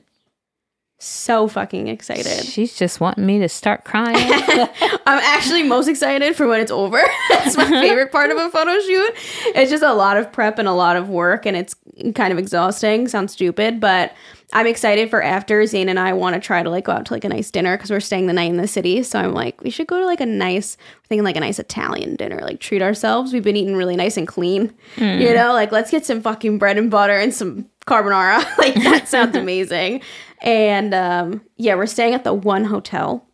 So fucking excited.
she's just wanting me to start crying
I'm actually most excited for when it's over. It's my favorite part of a photo shoot. It's just a lot of prep and a lot of work, and it's kind of exhausting. Sounds stupid, but I'm excited for after. Zane and I want to try to like go out to like a nice dinner because we're staying the night in the city. So I'm like, we should go to like a nice, we're thinking like a nice Italian dinner, like treat ourselves. We've been eating really nice and clean, you hmm. know, like let's get some fucking bread and butter and some carbonara. like that sounds amazing. And um, yeah, we're staying at the one hotel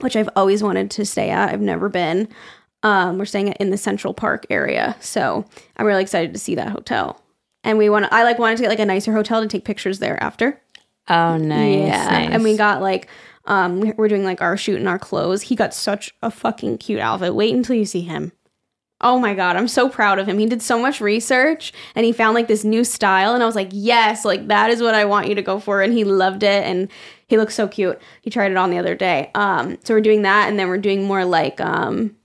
which I've always wanted to stay at. I've never been. Um, we're staying in the Central Park area, so I'm really excited to see that hotel. And we want. I like wanted to get like a nicer hotel to take pictures there after.
oh nice
yeah,
nice.
and we got like. Um, we- we're doing like our shoot in our clothes. He got such a fucking cute outfit. Wait until you see him. Oh my god, I'm so proud of him. He did so much research and he found like this new style and I was like, "Yes, like that is what I want you to go for." And he loved it and he looks so cute. He tried it on the other day. Um so we're doing that and then we're doing more like um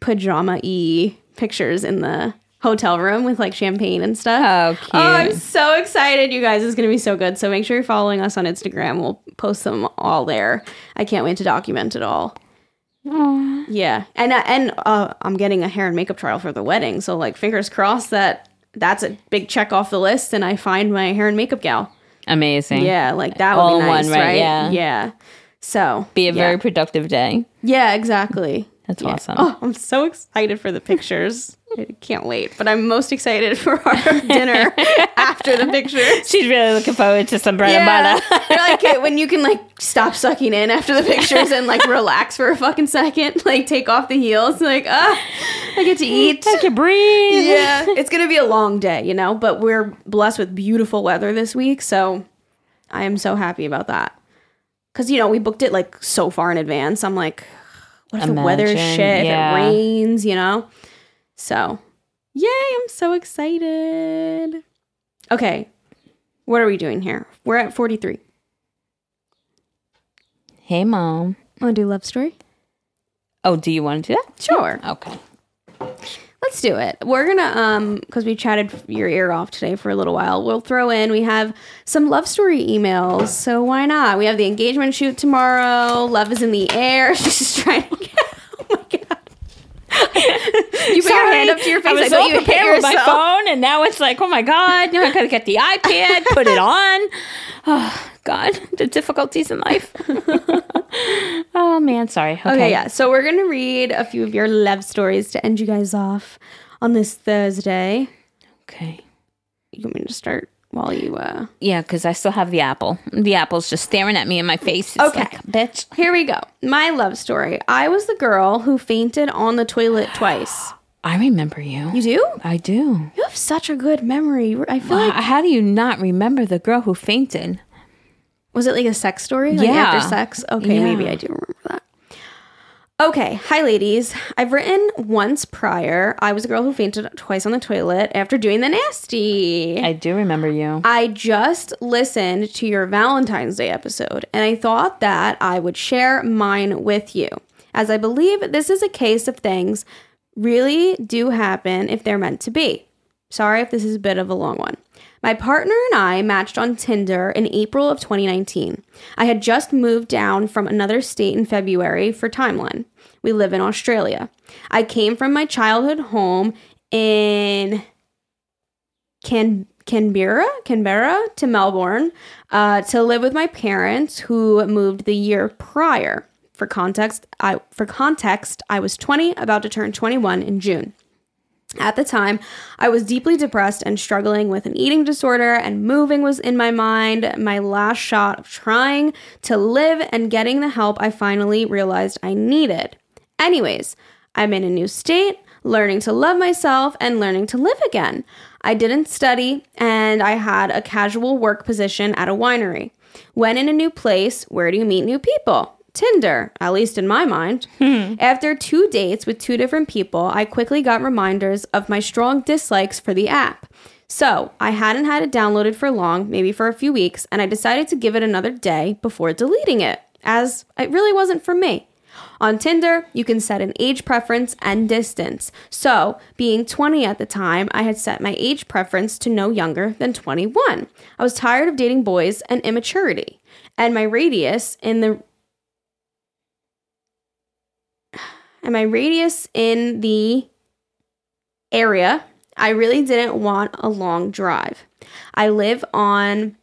pajama-y pictures in the hotel room with like champagne and stuff.
oh cute
Oh, I'm so excited, you guys. It's going to be so good. So make sure you're following us on Instagram. We'll post them all there. I can't wait to document it all. Yeah. And uh, and uh, I'm getting a hair and makeup trial for the wedding. So like fingers crossed that that's a big check off the list and I find my hair and makeup gal.
amazing
Yeah, like that would
All
be
in one, right?
right?
Yeah.
Yeah. So,
be a
yeah.
very productive day
Yeah, exactly.
that's
Yeah.
awesome
Oh, I'm so excited for the pictures. I can't wait. But I'm most excited for our dinner after the pictures.
she's really looking forward to some bread and butter
like when you can like stop sucking in after the pictures and like relax for a fucking second, like take off the heels, like ah, I get to eat.
I can breathe.
Yeah, it's gonna be a long day, you know, but we're blessed with beautiful weather this week, so I am so happy about that. Cause you know we booked it like so far in advance. I'm like, what if the weather's
Imagine,
shit?
yeah.
If it rains, you know. So, yay! I'm so excited. Okay, what are we doing here? We're at 43.
Hey, mom.
Want to do love story?
Oh, do you want to do that?
Sure.
Okay.
Let's do it. We're gonna um because we chatted your ear off today for a little while. We'll throw in. We have some love story emails, so why not? We have the engagement shoot tomorrow. Love is in the air. She's just trying to get. Oh my god. You put your hand up to your face.
I was
thought
so
you
prepared with my phone, and now it's like, oh my god! Now I gotta get the iPad, put it on. Oh God, the difficulties in life. oh man, sorry. Okay,
Okay, yeah. So we're gonna read a few of your love stories to end you guys off on this Thursday.
Okay.
You want me to start while you uh
Yeah, because I still have the apple. The apple's just staring at me in my face. It's
Okay.
like, bitch.
Here we go. My love story. I was the girl who fainted on the toilet twice.
I remember you.
You do?
I do.
You have such a good memory. I feel like
How do you not remember the girl who fainted?
was it like a sex story? Like
Yeah.
after sex? Okay,
Yeah.
maybe I do. Okay, hi ladies. I've written once prior. I was a girl who fainted twice on the toilet after doing the nasty.
I do remember you.
I just listened to your Valentine's Day episode and I thought that I would share mine with you, as I believe this is a case of things really do happen if they're meant to be. Sorry if this is a bit of a long one. My partner and I matched on Tinder in April of 2019. I had just moved down from another state in February for timeline. We live in Australia. I came from my childhood home in Can Canberra, Canberra to Melbourne uh, to live with my parents who moved the year prior. For context, I for context, I was 20, about to turn 21 in June. At the time, I was deeply depressed and struggling with an eating disorder, and moving was in my mind. My last shot of trying to live and getting the help I finally realized I needed. Anyways, I'm in a new state, learning to love myself and learning to live again. I didn't study, and I had a casual work position at a winery. When in a new place, where do you meet new people? Tinder, at least in my mind. After two dates with two different people, I quickly got reminders of my strong dislikes for the app. So I hadn't had it downloaded for long, maybe for a few weeks, and I decided to give it another day before deleting it, as it really wasn't for me. On Tinder, you can set an age preference and distance. So, being 20 at the time, I had set my age preference to no younger than 21. I was tired of dating boys and immaturity. And my radius in the and my radius in the area, I really didn't want a long drive. I live on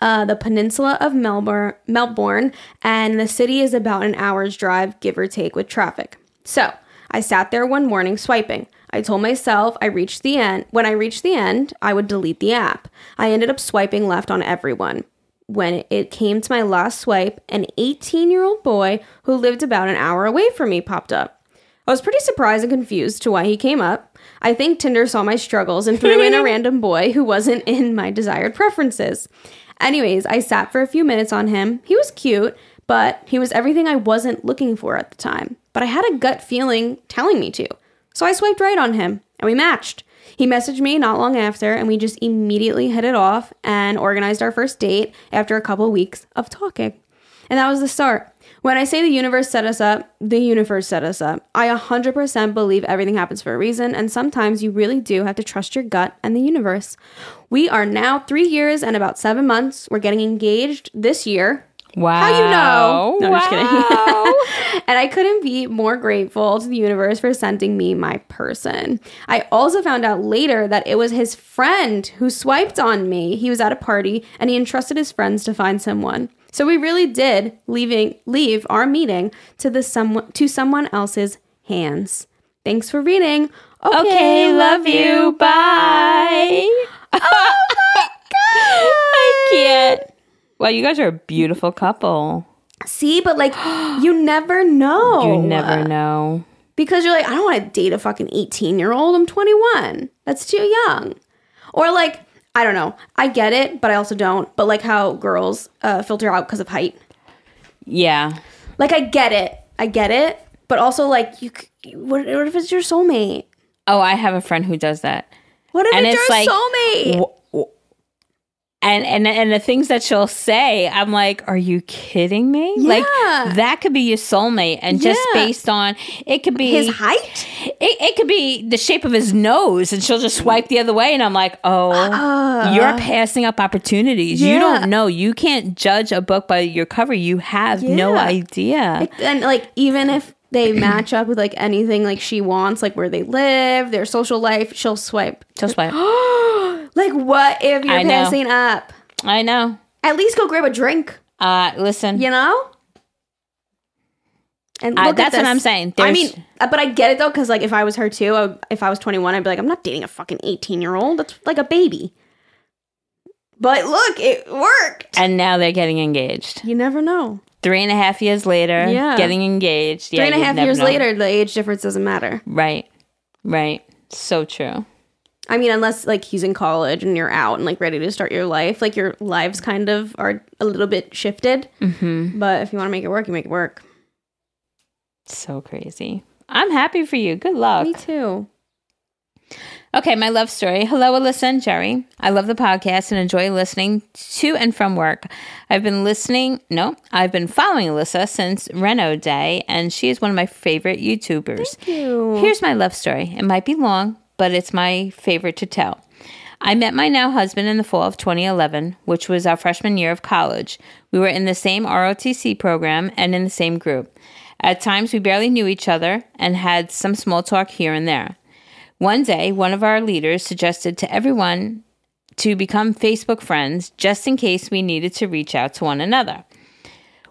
uh, the peninsula of Melbourne, Melbourne, and the city is about an hour's drive, give or take, with traffic. So I sat there one morning swiping. I told myself I reached the end. When I reached the end, I would delete the app. I ended up swiping left on everyone. When it came to my last swipe, an 18 year old boy who lived about an hour away from me popped up. I was pretty surprised and confused to why he came up. I think Tinder saw my struggles and threw in a random boy who wasn't in my desired preferences. Anyways, I sat for a few minutes on him. He was cute, but he was everything I wasn't looking for at the time. But I had a gut feeling telling me to. So I swiped right on him and we matched. He messaged me not long after and we just immediately hit it off and organized our first date after a couple weeks of talking. And that was the start. When I say the universe set us up, the universe set us up. I 100% believe everything happens for a reason, and sometimes you really do have to trust your gut and the universe. We are now three years and about seven months. We're getting engaged this year.
Wow.
How you know? No, I'm just kidding. And I couldn't be more grateful to the universe for sending me my person. I also found out later that it was his friend who swiped on me. He was at a party and he entrusted his friends to find someone. So we really did leaving leave our meeting to the someone to someone else's hands. Thanks for reading. Okay,
okay, love you. Bye. I can't. Oh Well, you guys are a beautiful couple.
See, but like you never know.
You never know.
because you're like, I don't want to date a fucking 18 year old. I'm 21. That's too young. Or like, I don't know. I get it, but I also don't. But like how girls uh, filter out because of height.
Yeah.
Like I get it. I get it. But also like you. What, what if it's your soulmate?
Oh, I have a friend who does that.
What if
And
it's,
it's
your
like,
soulmate?
W- and and and the things that she'll say, I'm like, are you kidding me? Like that could be your soulmate, and just based on it could be
His height?
It, it could be the shape of his nose, and she'll just swipe the other way, and I'm like, oh,
Uh,
you're passing up opportunities. You don't know. You can't judge a book by your cover. You have no
Yeah.
idea.
and like even if they match up with like anything like she wants, like where they live, their social life, she'll swipe.
She'll swipe.
Like what if you're
I know.
passing up?
I know.
At least go grab a drink,
Uh, listen,
you know? And
Uh, that's what. I'm saying.
I mean, uh, but I get it though, because like if I was her too, I would, if I was 21, I'd be like, I'm not dating a fucking 18 year old. That's like a baby. But look, it worked.
and now they're getting engaged.
You never know.
Three and a half years later,
Yeah.
getting engaged.
Three and a half years
know.
later, the age difference doesn't matter.
Right, right. So true.
I mean, unless like he's in college and you're out and like ready to start your life, like your lives kind of are a little bit shifted. Mm-hmm. But if you want to make it work, you make it work.
So crazy. I'm happy for you. Good luck.
Me too.
Okay, my love story. Hello, Alyssa and Jerry. I love the podcast and enjoy listening to and from work. I've been listening, no, I've been following Alyssa since Reno Day, and she is one of my favorite YouTubers.
Thank you.
Here's my love story. It might be long, but it's my favorite to tell. I met my now husband in the fall of 2011, which was our freshman year of college. We were in the same ROTC program and in the same group. At times, we barely knew each other and had some small talk here and there. One day, one of our leaders suggested to everyone to become Facebook friends just in case we needed to reach out to one another,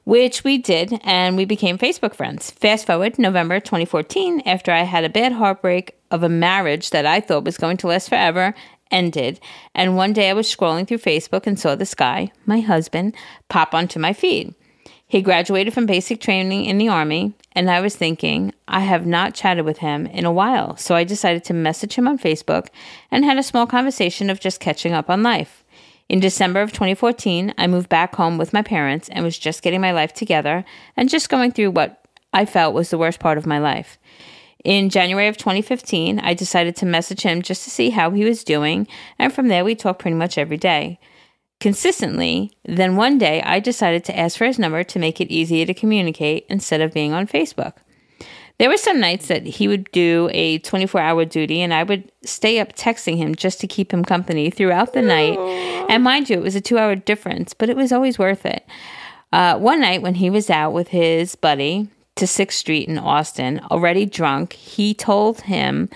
which we did, and we became Facebook friends. Fast forward November 2014, after I had a bad heartbreak of a marriage that I thought was going to last forever, ended, and one day I was scrolling through Facebook and saw this guy, my husband, pop onto my feed. He graduated from basic training in the Army, and I was thinking, I have not chatted with him in a while, so I decided to message him on Facebook and had a small conversation of just catching up on life. In December of 2014, I moved back home with my parents and was just getting my life together and just going through what I felt was the worst part of my life. In January of 2015, I decided to message him just to see how he was doing, and from there we talked pretty much every day consistently. Then one day I decided to ask for his number to make it easier to communicate instead of being on Facebook. There were some nights that he would do a 24 hour duty and I would stay up texting him just to keep him company throughout the night. And mind you, it was a two hour difference, but it was always worth it. Uh, one night when he was out with his buddy to 6th Street in Austin, already drunk, he told him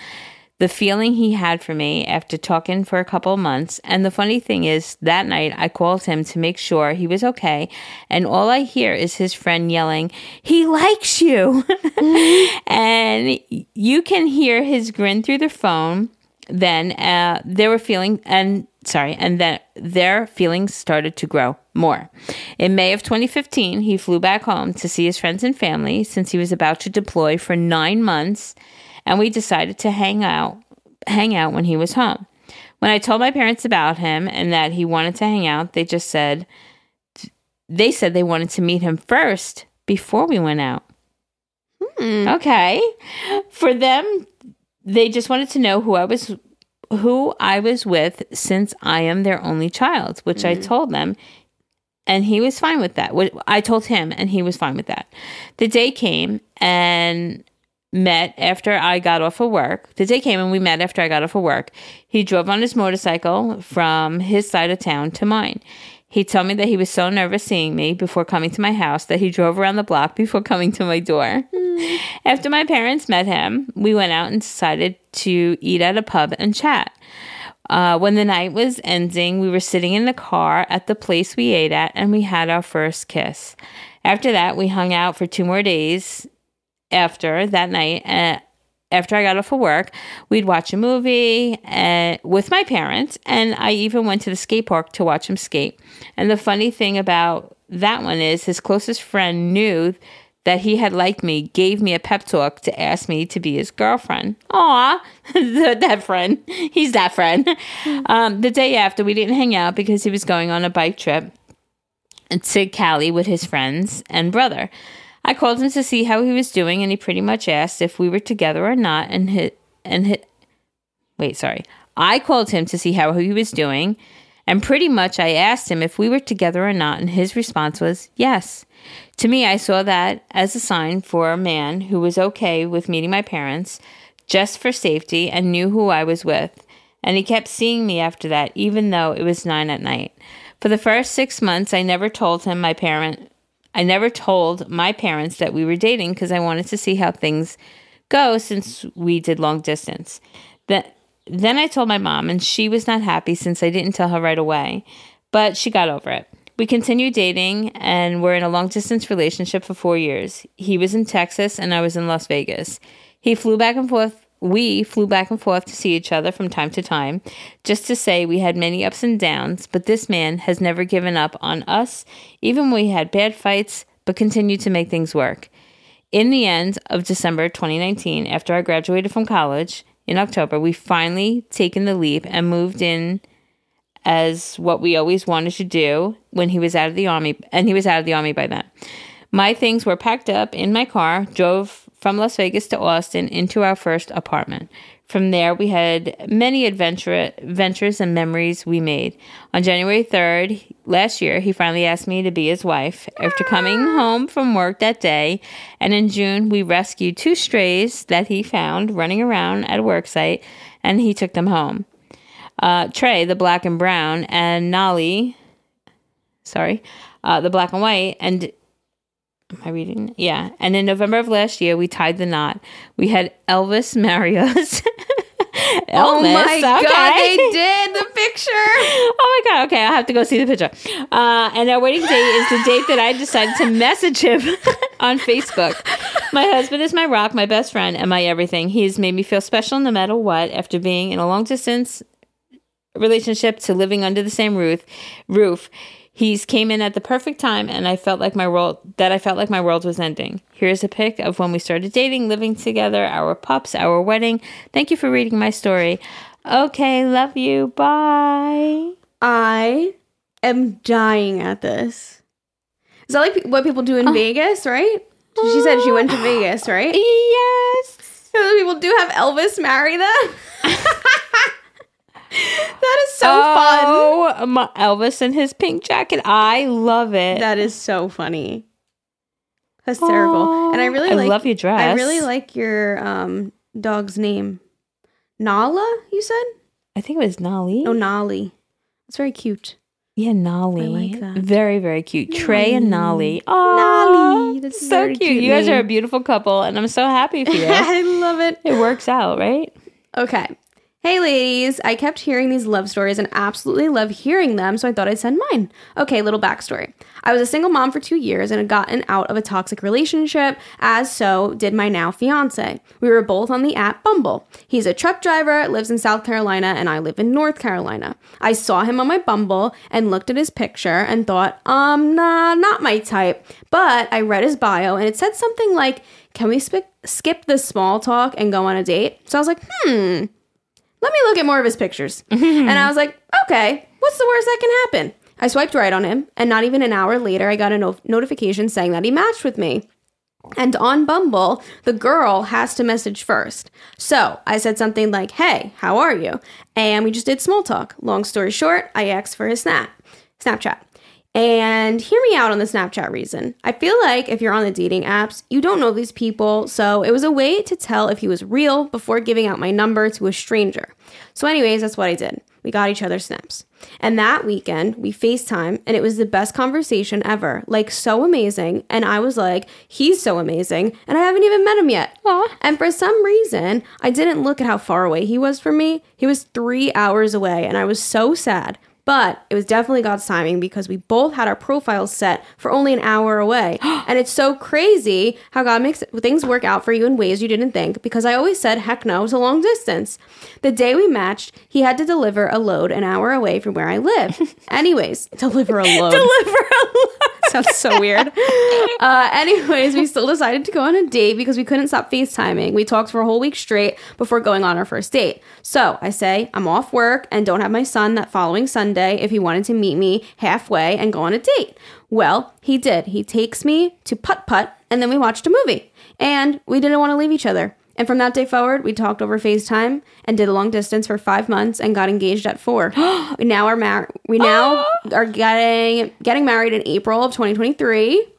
the feeling he had for me after talking for a couple months. And the funny thing is, that night I called him to make sure he was okay. And all I hear is his friend yelling, He likes you. and you can hear his grin through the phone. Then uh, they were feeling, and sorry, and then their feelings started to grow more. In May of 2015, he flew back home to see his friends and family since he was about to deploy for nine months and we decided to hang out hang out when he was home. When I told my parents about him and that he wanted to hang out, they just said they said they wanted to meet him first before we went out. Hmm. Okay. For them, they just wanted to know who I was who I was with since I am their only child, which I hmm. told them and he was fine with that. I told him and he was fine with that. The day came and met after I got off of work. The day came and we met after I got off of work. He drove on his motorcycle from his side of town to mine. He told me that he was so nervous seeing me before coming to my house that he drove around the block before coming to my door. After my parents met him, we went out and decided to eat at a pub and chat. Uh, when the night was ending, we were sitting in the car at the place we ate at and we had our first kiss. After that, we hung out for two more days after that night uh, after i got off of work we'd watch a movie uh, with my parents and i even went to the skate park to watch him skate. And the funny thing about that one is his closest friend knew that he had liked me gave me a pep talk to ask me to be his girlfriend. Aw, that friend. He's that friend. Um, the day after we didn't hang out because he was going on a bike trip to Cali with his friends and brother. I called him to see how he was doing, and he pretty much asked if we were together or not. And hit and hit. Wait, sorry. I called him to see how he was doing, And pretty much I asked him if we were together or not, and his response was yes. To me, I saw that as a sign for a man who was okay with meeting my parents just for safety and knew who I was with. And he kept seeing me after that, even though it was nine at night. For the first six months, I never told him my parent. I never told my parents that we were dating because I wanted to see how things go since we did long distance. That then I told my mom, and she was not happy since I didn't tell her right away, but she got over it. We continued dating and were in a long distance relationship for four years. He was in Texas and I was in Las Vegas. He flew back and forth. We flew back and forth to see each other from time to time, just to say we had many ups and downs, but this man has never given up on us, even when we had bad fights, but continued to make things work. In the end of December 2019, after I graduated from college in October, we finally taken the leap and moved in as what we always wanted to do when he was out of the army, and he was out of the army by then. My things were packed up in my car, drove from Las Vegas to Austin into our first apartment. From there, we had many adventure, adventures and memories we made. On January 3rd last year, he finally asked me to be his wife after coming home from work that day. And in June, we rescued two strays that he found running around at a work site, and he took them home. Uh, Trey, the black and brown, and Nolly, sorry, uh, the black and white, and Am I reading? Yeah. And in November of last year, we tied the knot. We had Elvis marry us. Elvis,
oh my
okay.
god, they did the picture.
Oh my god, okay, I'll have to go see the picture. Uh, and our wedding date is the date that I decided to message him on Facebook. My husband is my rock, my best friend, and my everything. He has made me feel special no matter what. After being in a long distance relationship to living under the same roof, roof, He's came in at the perfect time and I felt like my world that I felt like my world was ending. Here's a pic of when we started dating, living together, our pups, our wedding. Thank you for reading my story. Okay, love you. Bye.
I am dying at this. Is that like what people do in
Oh.
Vegas, right? She said she went to Vegas, right?
Yes.
People do have Elvis marry them. that is so fun.
oh, my Elvis and his pink jacket. I love it.
That is so funny. That's Hysterical. and I really
I
like
love your dress.
I really like your um dog's name. Nala, you said?
I think it was Nolly.
Oh, Nolly. It's very cute.
Yeah, Nolly.
like that.
Very, very cute. Trey and. Nolly. Oh,
Nolly. That's
so cute.
cute
You guys are a beautiful couple, and I'm so happy for you.
I love it.
it works out, right?
Okay. Hey, ladies. I kept hearing these love stories and absolutely love hearing them, so I thought I'd send mine. Okay, little backstory. I was a single mom for two years and had gotten out of a toxic relationship, as so did my now fiance. We were both on the app Bumble. He's a truck driver, lives in South Carolina, and I live in North Carolina. I saw him on my Bumble and looked at his picture and thought, um, nah, not my type. But I read his bio and it said something like, can we sp- skip the small talk and go on a date? So I was like, hmm, let me look at more of his pictures. and I was like, okay, what's the worst that can happen? I swiped right on him, and not even an hour later, I got a no- notification saying that he matched with me. And on Bumble, the girl has to message first. So I said something like, hey, how are you? And we just did small talk. Long story short, I asked for his snap, Snapchat. And hear me out on the Snapchat reason. I feel like if you're on the dating apps, you don't know these people, so it was a way to tell if he was real before giving out my number to a stranger. So, anyways, that's what I did. We got each other snaps. And that weekend, we FaceTime, and it was the best conversation ever. Like, so amazing. And I was like, he's so amazing, and I haven't even met him yet.
Aw.
And for some reason, I didn't look at how far away he was from me. He was three hours away, and I was so sad. But it was definitely God's timing because we both had our profiles set for only an hour away. and it's so crazy how God makes things work out for you in ways you didn't think because I always said heck no it's a long distance. The day we matched, he had to deliver a load an hour away from where I live. Anyways, deliver a load.
Deliver a load.
Sounds so weird. Uh, anyways, we still decided to go on a date because we couldn't stop FaceTiming. We talked for a whole week straight before going on our first date. So I say I'm off work and don't have my son that following Sunday if he wanted to meet me halfway and go on a date. Well, he did. He takes me to Putt Putt and then we watched a movie. And we didn't want to leave each other. And from that day forward, we talked over FaceTime and did a long distance for five months and got engaged at four. we now are married. We now oh! are getting getting married in April of 2023.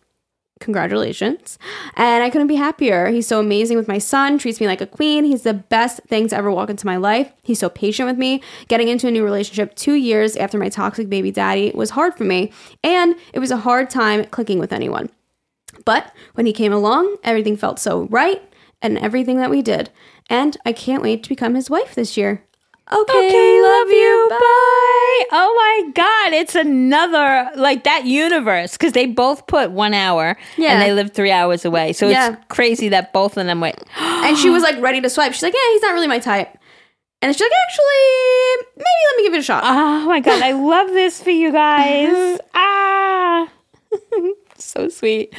Congratulations. And I couldn't be happier. He's so amazing with my son, treats me like a queen. He's the best thing to ever walk into my life. He's so patient with me. Getting into a new relationship two years after my toxic baby daddy was hard for me, and it was a hard time clicking with anyone. But when he came along, everything felt so right and everything that we did. And I can't wait to become his wife this year. Okay,
Okay, love you. Bye. Oh my God, it's another like that universe because they both put one hour
Yeah.
and they live three hours away. So
Yeah.
it's crazy that both of them went.
And she was like ready to swipe. She's like, yeah, he's not really my type. And she's like, actually, maybe let me give it a shot.
Oh my God, I love this for you guys. ah, so sweet.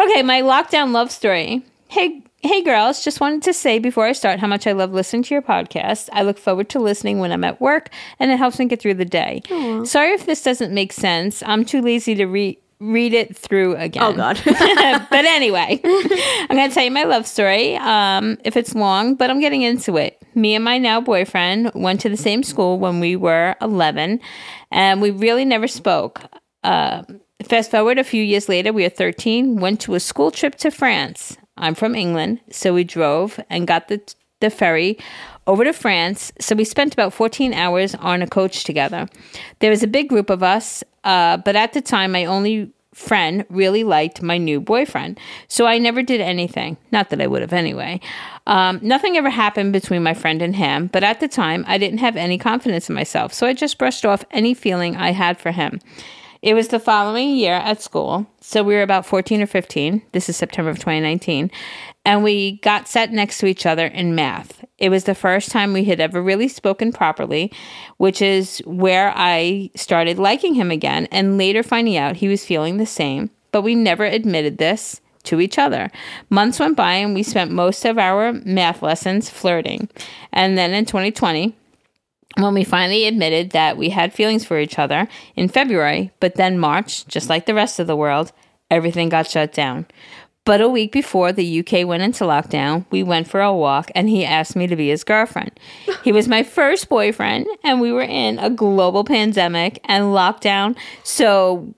Okay, my lockdown love story. Hey, hey, girls, just wanted to say before I start how much I love listening to your podcast. I look forward to listening when I'm at work, and it helps me get through the day. Sorry if this doesn't make sense. I'm too lazy to read. Read it through again.
Oh, God.
but anyway, I'm going to tell you my love story. Um, if it's long, but I'm getting into it. Me and my now boyfriend went to the same school when we were 11, and we really never spoke. Uh, fast forward a few years later, we are 13, went to a school trip to France. I'm from England, so we drove and got the, the ferry over to France. So we spent about 14 hours on a coach together. There was a big group of us, uh, but at the time, my only friend really liked my new boyfriend. So I never did anything. Not that I would have anyway. Um, nothing ever happened between my friend and him, but at the time, I didn't have any confidence in myself. So I just brushed off any feeling I had for him. It was the following year at school. So we were about 14 or 15. This is September of 2019. And we got sat next to each other in math. It was the first time we had ever really spoken properly, which is where I started liking him again and later finding out he was feeling the same. But we never admitted this to each other. Months went by and we spent most of our math lessons flirting. And then in 2020, when we finally admitted that we had feelings for each other in February, but then March, just like the rest of the world, everything got shut down. But a week before the UK went into lockdown, we went for a walk and he asked me to be his girlfriend. He was my first boyfriend and we were in a global pandemic and lockdown. So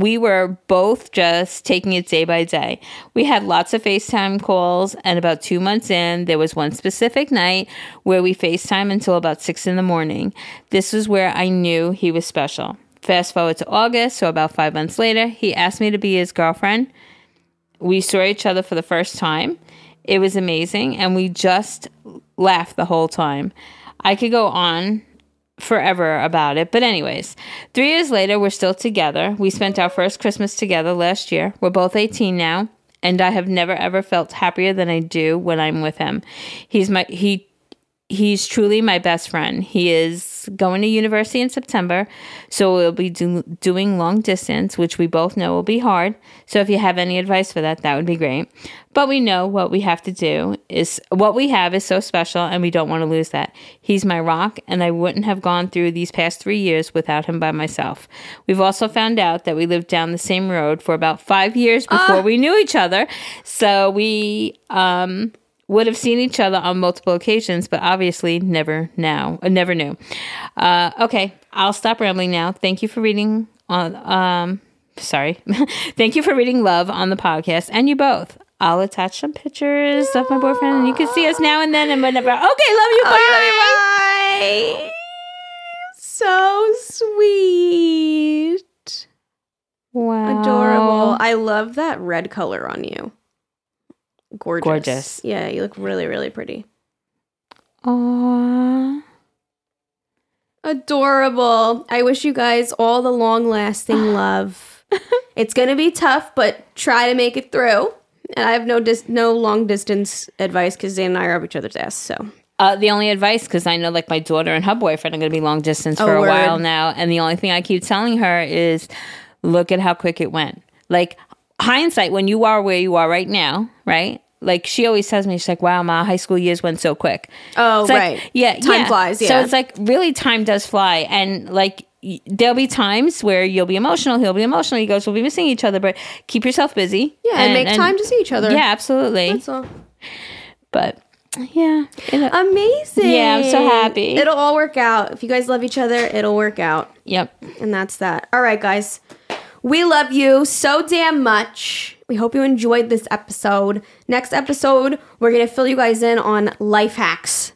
we were both just taking it day by day. We had lots of FaceTime calls, and about two months in, there was one specific night where we FaceTime until about six in the morning. This was where I knew he was special. Fast forward to August, so about five months later, he asked me to be his girlfriend. We saw each other for the first time. It was amazing, and we just laughed the whole time. I could go on forever about it. But, anyways, three years later, we're still together. We spent our first Christmas together last year. We're both 18 now, and I have never ever felt happier than I do when I'm with him. He's my, he, he's truly my best friend. He is going to university in September, so we'll be do, doing long distance, which we both know will be hard. So if you have any advice for that, that would be great. But we know what we have to do is what we have is so special, and we don't want to lose that. He's my rock, and I wouldn't have gone through these past three years without him by myself. We've also found out that we lived down the same road for about five years before we knew each other. So we um, would have seen each other on multiple occasions, but obviously never now, uh, never knew. Uh, okay, I'll stop rambling now. Thank you for reading on. Um, sorry, thank you for reading love on the podcast, and you both. I'll attach some pictures of my boyfriend, and you can see us now and then and whenever. Okay, love you, bye, love you, bye.
Bye. So sweet.
Wow,
Adorable. I love that red color on you. Gorgeous.
Gorgeous.
Yeah, you look really, really pretty.
Aww.
Adorable. I wish you guys all the long lasting love. it's going to be tough, but try to make it through. And I have no dis- no long distance advice because Zane and I are up each other's ass. So
Uh, the only advice, because I know like my daughter and her boyfriend are going to be long distance
Oh,
for a
word.
while now, and the only thing I keep telling her is, look at how quick it went. Like hindsight, when you are where you are right now, right? Like she always tells me, she's like, "Wow, my high school years went so quick."
Oh,
It's like,
right.
Yeah,
Time flies, yeah.
So it's like really, time does fly, and like y- there'll be times where you'll be emotional, he'll be emotional, you guys will be missing each other, but keep yourself busy.
yeah, and, make time to see each other.
Yeah, absolutely.
That's all.
But yeah, it- uh,
Amazing.
Yeah, I'm so happy.
It'll all work out. If you guys love each other, it'll work out.
yep.
And that's that. All right, guys. We love you so damn much. We hope you enjoyed this episode. Next episode, we're going to fill you guys in on life hacks.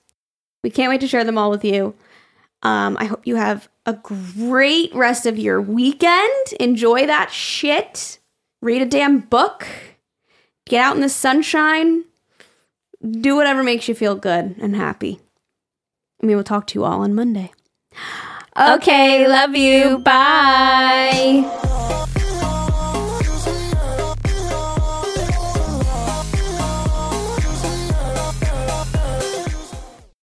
We can't wait to share them all with you. Um, I hope you have a great rest of your weekend. Enjoy that shit. Read a damn book. Get out in the sunshine. Do whatever makes you feel good and happy. And we will talk to you all on Monday.
Okay, love you. Bye.